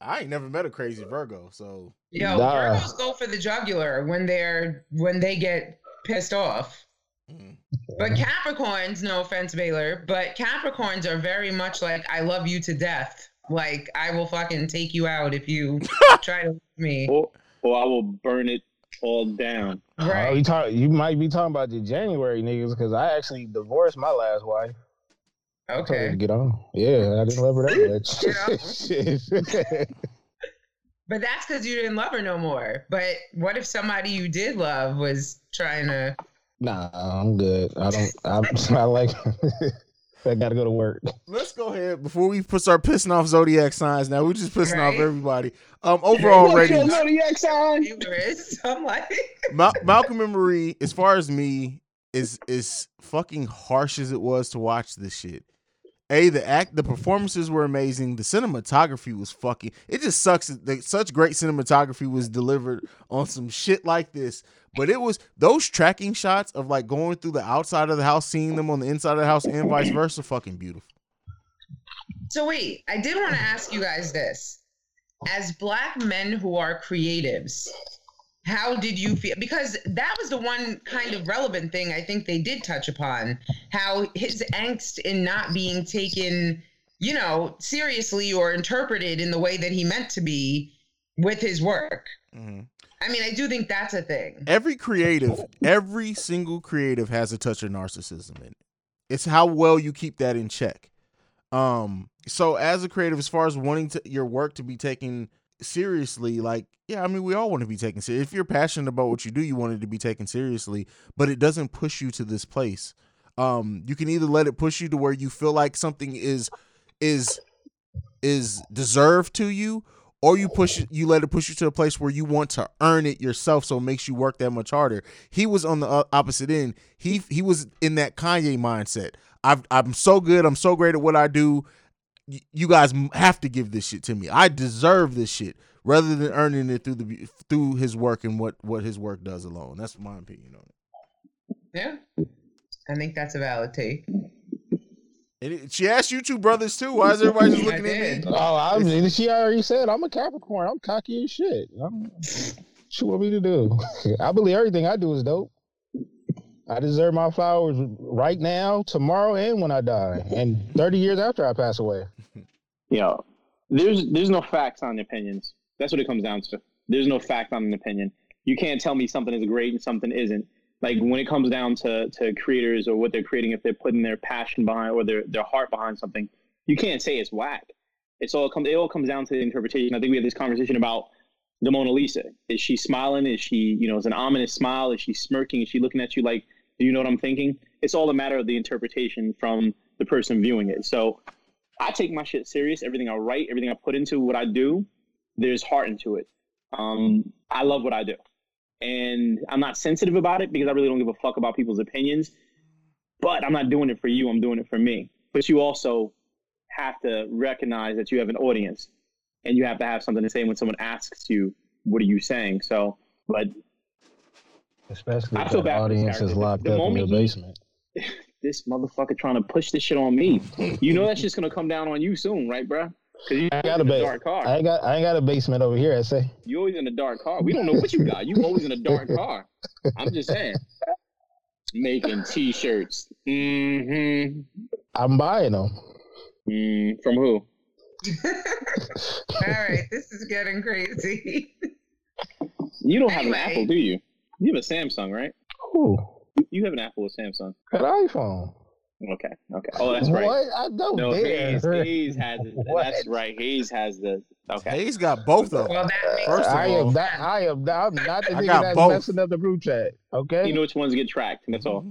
I ain't never met a crazy Virgo, so Yo, Nah. Virgos go for the jugular when they're when they get pissed off. mm. But Capricorns, no offense, Baylor, but Capricorns are very much like I love you to death. Like I will fucking take you out if you <laughs> try to leave me. Or, or I will burn it all down. Oh, you Right. talk, you might be talking about the January niggas because I actually divorced my last wife. I to Okay. get on. Yeah, I didn't love her that <laughs> much. <laughs> But that's because you didn't love her no more. But what if somebody you did love was trying to Nah, I'm good. I don't. I'm, <laughs> I like. I gotta go to work. <laughs> Let's go ahead before we start pissing off zodiac signs. Now we're just pissing Right. off everybody. Um, overall What's your ratings. zodiac sign? <laughs> I'm like, Ma- Malcolm and Marie, as far as me, is is fucking harsh as it was to watch this shit. A the act, the performances were amazing. The cinematography was fucking. It just sucks that that such great cinematography was delivered on some shit like this. But it was those tracking shots of like going through the outside of the house, seeing them on the inside of the house, and vice versa, fucking beautiful. So wait, I did want to ask you guys this. As black men who are creatives, how did you feel? Because that was the one kind of relevant thing I think they did touch upon. How his angst in not being taken, you know, seriously or interpreted in the way that he meant to be with his work. Mhm. I mean, I do think that's a thing. Every creative, every single creative has a touch of narcissism in it. It's how well you keep that in check. Um, so as a creative, as far as wanting to, your work to be taken seriously, like, yeah, I mean, we all want to be taken serious. If you're passionate about what you do, you want it to be taken seriously, but it doesn't push you to this place. Um, you can either let it push you to where you feel like something is is is deserved to you, or you push you let it push you to a place where you want to earn it yourself, so it makes you work that much harder. He was on the uh, opposite end. He he was in that Kanye mindset. I've, I'm so good. I'm so great at what I do. You guys have to give this shit to me. I deserve this shit, rather than earning it through the through his work and what what his work does alone. That's my opinion on it. Yeah. I think that's a valid take. And she asked you two brothers too. Why is everybody just looking at me? <laughs> Oh, I mean, she already said I'm a Capricorn. I'm cocky as shit. I'm, she want me to do? <laughs> I believe everything I do is dope. I deserve my flowers right now, tomorrow, and when I die, and 30 years after I pass away. <laughs> Yo, there's there's no facts on opinions. That's what it comes down to. There's no fact on an opinion. You can't tell me something is great and something isn't. Like when it comes down to to creators or what they're creating, if they're putting their passion behind or their their heart behind something, you can't say it's whack. It's all comes it all comes down to the interpretation. I think we had this conversation about the Mona Lisa. Is she smiling? Is she, you know, is an ominous smile? Is she smirking? Is she looking at you like, do you know what I'm thinking? It's all a matter of the interpretation from the person viewing it. So I take my shit serious. Everything I write, everything I put into what I do, there's heart into it. Um, I love what I do, and I'm not sensitive about it because I really don't give a fuck about people's opinions. But I'm not doing it for you. I'm doing it for me. But you also have to recognize that you have an audience, and you have to have something to say when someone asks you, "What are you saying?" So, but Especially I if feel the bad audience is locked The up in moment your he- basement. <laughs> this motherfucker trying to push this shit on me. You know that's just gonna come down on you soon, right, bruh? Because you I got always a in a ba- dark car. I ain't got I ain't got a basement over here. I say You always in a dark car. We don't know what you got. You always in a dark <laughs> car. I'm just saying. Making t-shirts. Mm-hmm. I'm buying them. Mm, from who? <laughs> All right, this is getting crazy. You don't have an Apple, do you? You have a Samsung, right? Ooh, You have an Apple or Samsung. got an iPhone. Okay. Okay. Oh, that's right. What? I don't No, dare. Haize, <laughs> Haize has it. What? That's right. Haize has the. Okay. Haize got both of them. Well, that First of I all- am not. I am not. I'm not the I nigga got that's both. messing up the group chat. Okay. You know which ones get tracked, and that's all. <laughs>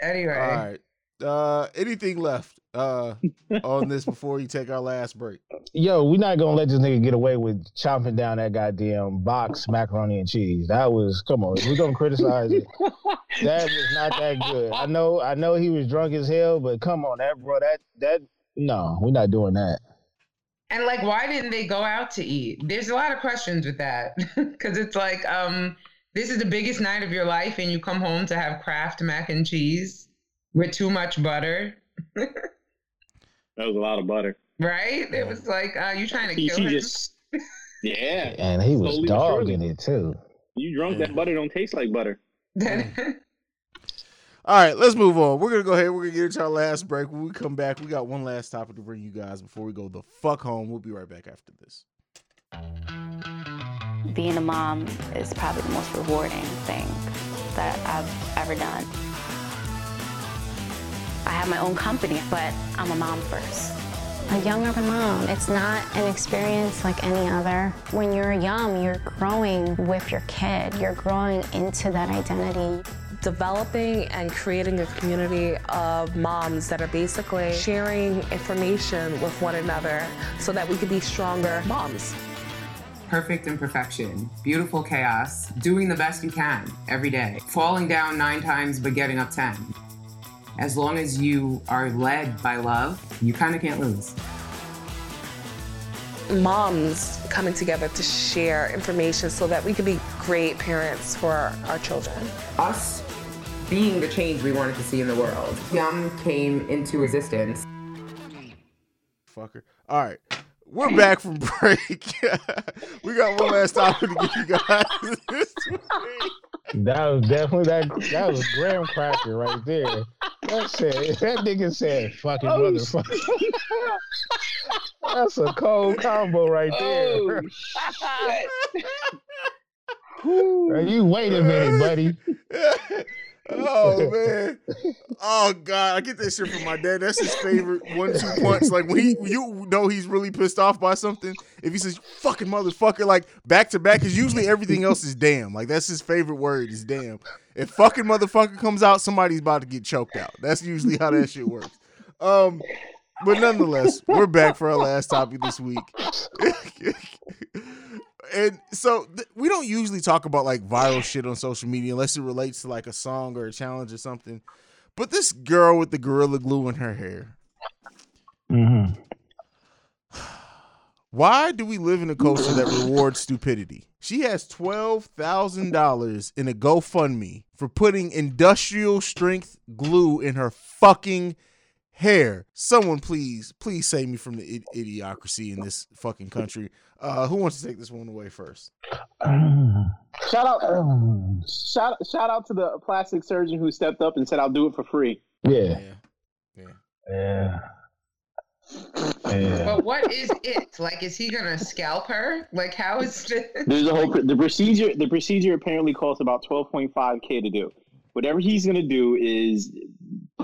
anyway. All right. Uh, anything left uh <laughs> on this before you take our last break? Yo, we're not gonna let this nigga get away with chomping down that goddamn box macaroni and cheese. That was come on. We're gonna criticize it. That was not that good. I know. I know he was drunk as hell, but come on, that bro. That that no, we're not doing that. And like, why didn't they go out to eat? There's a lot of questions with that <laughs> because it's like, um, this is the biggest night of your life, and you come home to have Kraft mac and cheese with too much butter, That was a lot of butter. right? It was like, uh, you trying to She, kill she him? just. Yeah. And he was dogging it too. You drunk that butter don't taste like butter. Mm. <laughs> All right, let's move on. We're gonna go ahead. We're gonna get into our last break. When we come back, we got one last topic to bring you guys before we go the fuck home. We'll be right back after this. being a mom is probably the most rewarding thing that I've ever done. I have my own company, but I'm a mom first. A young urban mom. It's not an experience like any other. When you're young, you're growing with your kid, you're growing into that identity. Developing and creating a community of moms that are basically sharing information with one another so that we can be stronger moms. Perfect imperfection, beautiful chaos, doing the best you can every day, falling down nine times but getting up 10. As long as you are led by love, you kind of can't lose. Moms coming together to share information so that we can be great parents for our children. Us being the change we wanted to see in the world. Yum came into existence. Fucker. All right. We're back from break. <laughs> we got one last topic to give you guys <laughs> this week. That was definitely that. That was graham cracker right there. That said, that nigga said, "Fucking Oh, motherfucker." That's a cold combo right oh, there. Now, you wait a minute, buddy. <laughs> oh <laughs> man. Oh god, I get that shit from my dad. That's his favorite one-two <laughs> punch. Like when he you know he's really pissed off by something. If he says fucking motherfucker like back to back, because usually everything else is damn. Like that's his favorite word is damn. If fucking motherfucker comes out, somebody's about to get choked out. That's usually how that shit works. Um but nonetheless, we're back for our last topic this week. <laughs> and so th- we don't usually talk about like viral shit on social media unless it relates to like a song or a challenge or something. But this girl with the gorilla glue in her hair. Mm-hmm. <sighs> Why do we live in a culture that rewards stupidity? She has twelve thousand dollars in a GoFundMe for putting industrial strength glue in her fucking hair. Someone please, please save me from the id- idiocracy in this fucking country. Uh, who wants to take this one away first? <sighs> Shout out, shout shout out to the plastic surgeon who stepped up and said, "I'll do it for free." Yeah. Yeah. Yeah. Yeah. But what is it? Like, is he gonna scalp her? Like, how is this? <laughs> There's a whole the procedure. The procedure apparently costs about 12.5 k to do. Whatever he's gonna do is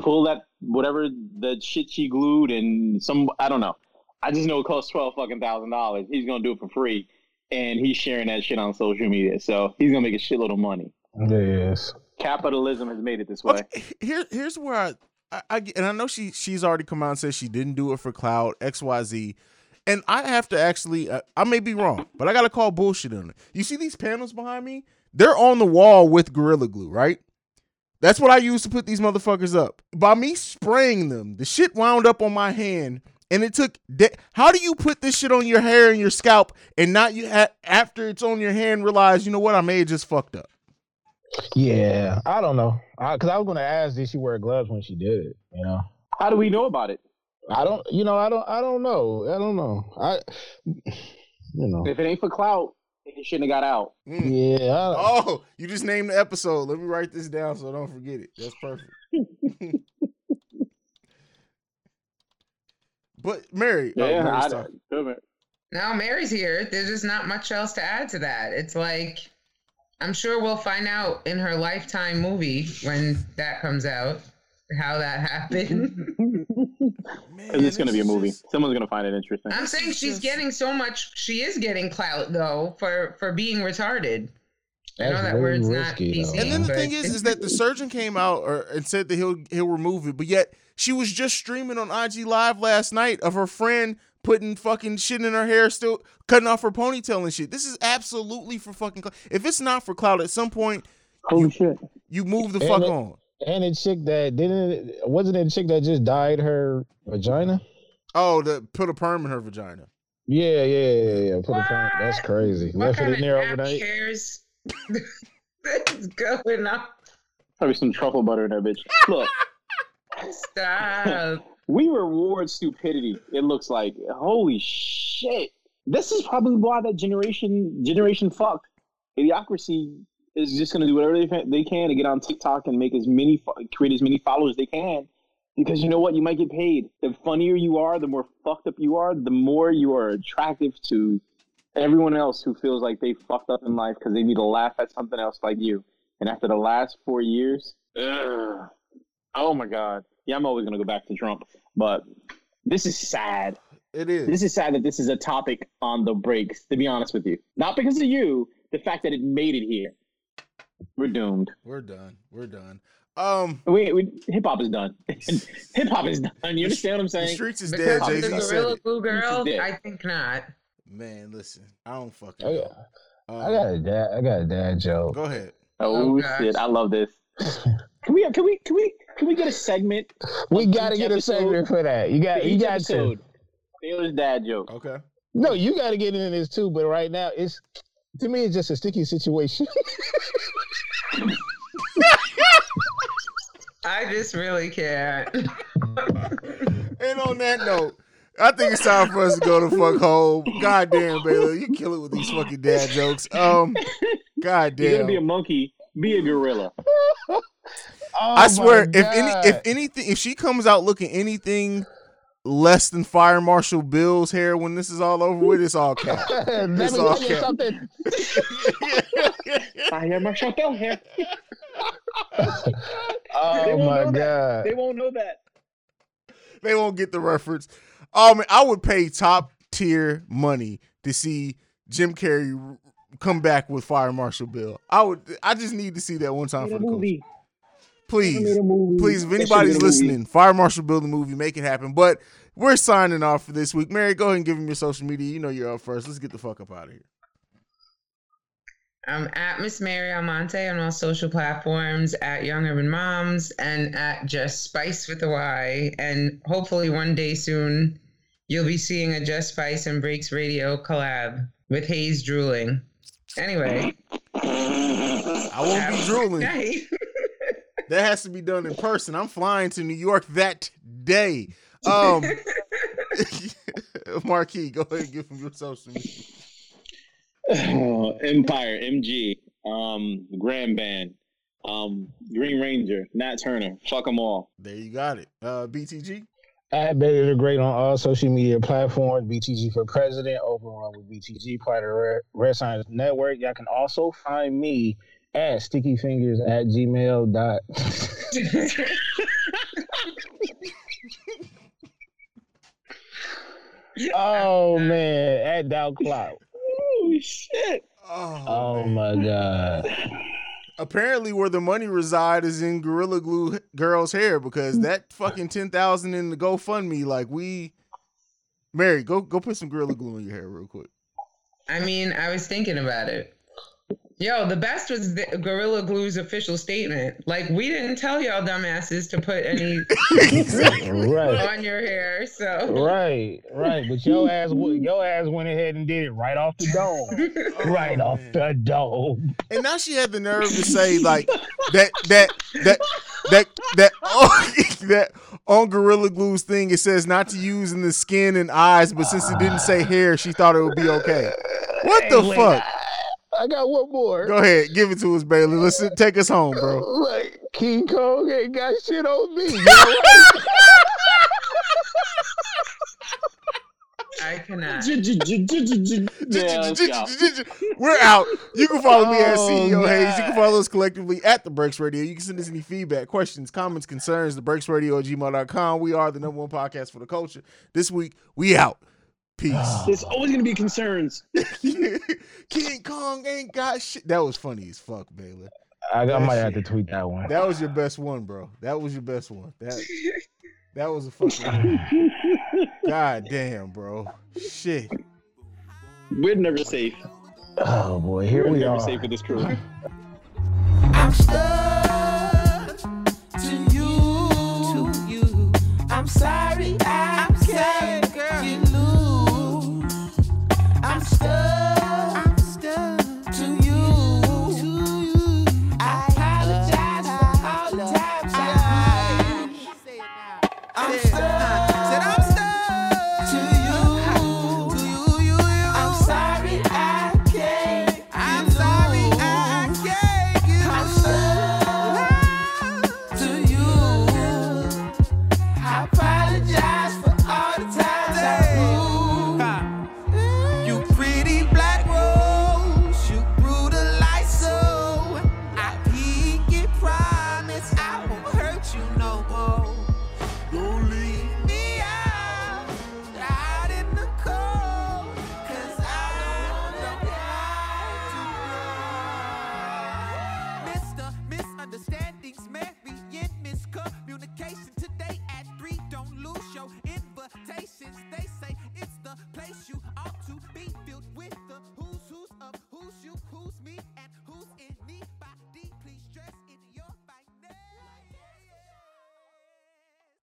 pull that whatever the shit she glued and some I don't know. I just know it costs twelve fucking thousand dollars. He's gonna do it for free, and he's sharing that shit on social media. So he's gonna make a shitload of money. Yes. Capitalism has made it this way. Okay, here, here's where I, I, I, get- and I know she, she's already come out and said she didn't do it for cloud X, Y, Z, and I have to actually, uh, I may be wrong, but I gotta call bullshit on it. You see these panels behind me? They're on the wall with gorilla glue, right? That's what I use to put these motherfuckers up. By me spraying them, the shit wound up on my hand, and it took. De- How do you put this shit on your hair and your scalp, and not you ha- after it's on your hand realize you know what I may have just fucked up? Yeah. I don't know. Because I, was going to ask, did she wear gloves when she did it? You know. How do we know about it? I don't. You know. I don't. I don't know. I don't know. I. You know. If it ain't for clout, it shouldn't have got out. Mm. Yeah. Oh, you just named the episode. Let me write this down so I don't forget it. That's perfect. <laughs> but Mary, oh, Yeah, Mary's I, talking. good man. Now Mary's here. There's just not much else to add to that. It's like I'm sure we'll find out in her lifetime movie when that comes out how that happened. <laughs> Because it's gonna be a movie. Someone's gonna find it interesting. I'm saying she's getting so much. She is getting clout though for for being retarded. I know That's that really word's risky, though. PC. and then the thing is, is that the surgeon came out or, and said that he'll he'll remove it, but yet she was just streaming on IG Live last night of her friend putting fucking shit in her hair, still cutting off her ponytail and shit. This is absolutely for fucking. Clout. If it's not for clout, at some point Holy shit! you move the And fuck it- on. And a chick that didn't it wasn't it a chick that just dyed her vagina? Oh, to put a perm in her vagina. Yeah, yeah, yeah, yeah. Put a perm. That's crazy. what Left it in there of nappy overnight. hairs <laughs> is going on? Probably some truffle butter in that bitch. Look, Stop. <laughs> we reward stupidity. It looks like holy shit. This is probably why that generation generation fucked. Idiocracy is just gonna do whatever they, they can to get on TikTok and make as many create as many followers they can. Because you know what, you might get paid. The funnier you are, the more fucked up you are, the more you are attractive to everyone else who feels like they fucked up in life because they need to laugh at something else like you. And after the last four years, ugh, oh my god, yeah, I'm always gonna go back to Trump, but this is sad. It is. This is sad that this is a topic on the breaks. To be honest with you, not because of you, the fact that it made it here. We're doomed. We're done. We're done. Um, we, we hip hop is done. <laughs> hip hop is done. You understand what I'm saying? The streets is Because dead. Jay of Z the said Gorilla it. Glue girl. I think not. Man, listen, I don't fucking. I know. got, Um, I got a dad. I got a dad joke. Go ahead. Oh, Oh, shit! I love this. <laughs> Can we? Can we? Can we? Can we get a segment? We got to each get a episode? segment for that. You got. For You each got episode. to. Baylor's dad joke. Okay. No, you got to get into this too. But right now, it's to me, it's just a sticky situation. <laughs> I just really can't. And on that note, I think it's time for us to go to fuck home. God damn, Baylor, you kill it with these fucking dad jokes. Um, God You're gonna be a monkey. Be a gorilla. Oh I swear, my if any, if anything, if she comes out looking anything less than Fire Marshal Bill's hair when this is all over with, it's all <laughs> cap. Let It's me all tell you cap. something. I hear my Chappelle hair. <laughs> They Oh my know that. god. They won't know that. they won't get the reference. Oh man, I would pay top tier money to see Jim Carrey come back with Fire Marshal Bill. I would. I just need to see that one time Made for the culture. movie. Please, Made a movie. please, if That should've anybody's been a movie. listening, Fire Marshal Bill the movie, make it happen. But we're signing off for this week. Mary, go ahead and give him your social media. You know you're up first. Let's get the fuck up out of here. I'm at Miss Mary Almonte on all social platforms, at Young Urban Moms, and at Just Spice with a Y. And hopefully one day soon, you'll be seeing a Just Spice and Breaks Radio collab with Haize Drooling. Anyway, I won't have be a drooling. <laughs> good night. That has to be done in person. I'm flying to New York that day. Um, <laughs> Marquis, go ahead and give him your social media. <laughs> Empire, MG, um, Grand Band, um, Green Ranger, Nat Turner. Fuck them all. There you got it. Uh, BTG. At Betty the Great on all social media platforms, BTG for President, Open Run with BTG, part of Red, Red Science Network. Y'all can also find me at stickyfingers at gmail dot. <laughs> oh man, at Dow Cloud. Oh shit! Oh, Oh my god. apparently where the money reside is in Gorilla Glue girl's hair because that fucking ten thousand in the GoFundMe, like we, Mary, go go put some Gorilla Glue in your hair real quick. I mean, I was thinking about it. Yo, the best was the Gorilla Glue's official statement. Like, we didn't tell y'all dumbasses to put any <laughs> Right. on your hair, so. Right, right, but your ass, w- your ass went ahead and did it right off the dome, <laughs> oh, right off the dome. And now she had the nerve to say like that that that that that oh, <laughs> that on Gorilla Glue's thing it says not to use in the skin and eyes, but since it didn't say hair, she thought it would be okay. What the Hey, wait, fuck? I, I got one more. Go ahead, give it to us, Bailey. Let's uh, take us home, bro. <laughs> Like King Kong ain't got shit on me. <laughs> yo. I cannot. yeah, let's go. We're out. You can follow me at Oh, CEO Haize. You can follow us collectively at The Breaks Radio. You can send us any feedback, questions, comments, concerns, The Breaks Radio at gmail.com. We are the number one podcast for the culture. This week, we out. Peace. <sighs> There's always gonna be concerns. <laughs> King Kong ain't got shit. That was funny as fuck, Baylor. I, I That might have to tweet that one. That was your best one, bro. That was your best one. That that was a <laughs> fucking God damn, bro. Shit. We're never safe. Oh boy, here We're we never are. safe with this crew. I'm stuck to you. To you. I'm sorry I can't stuck.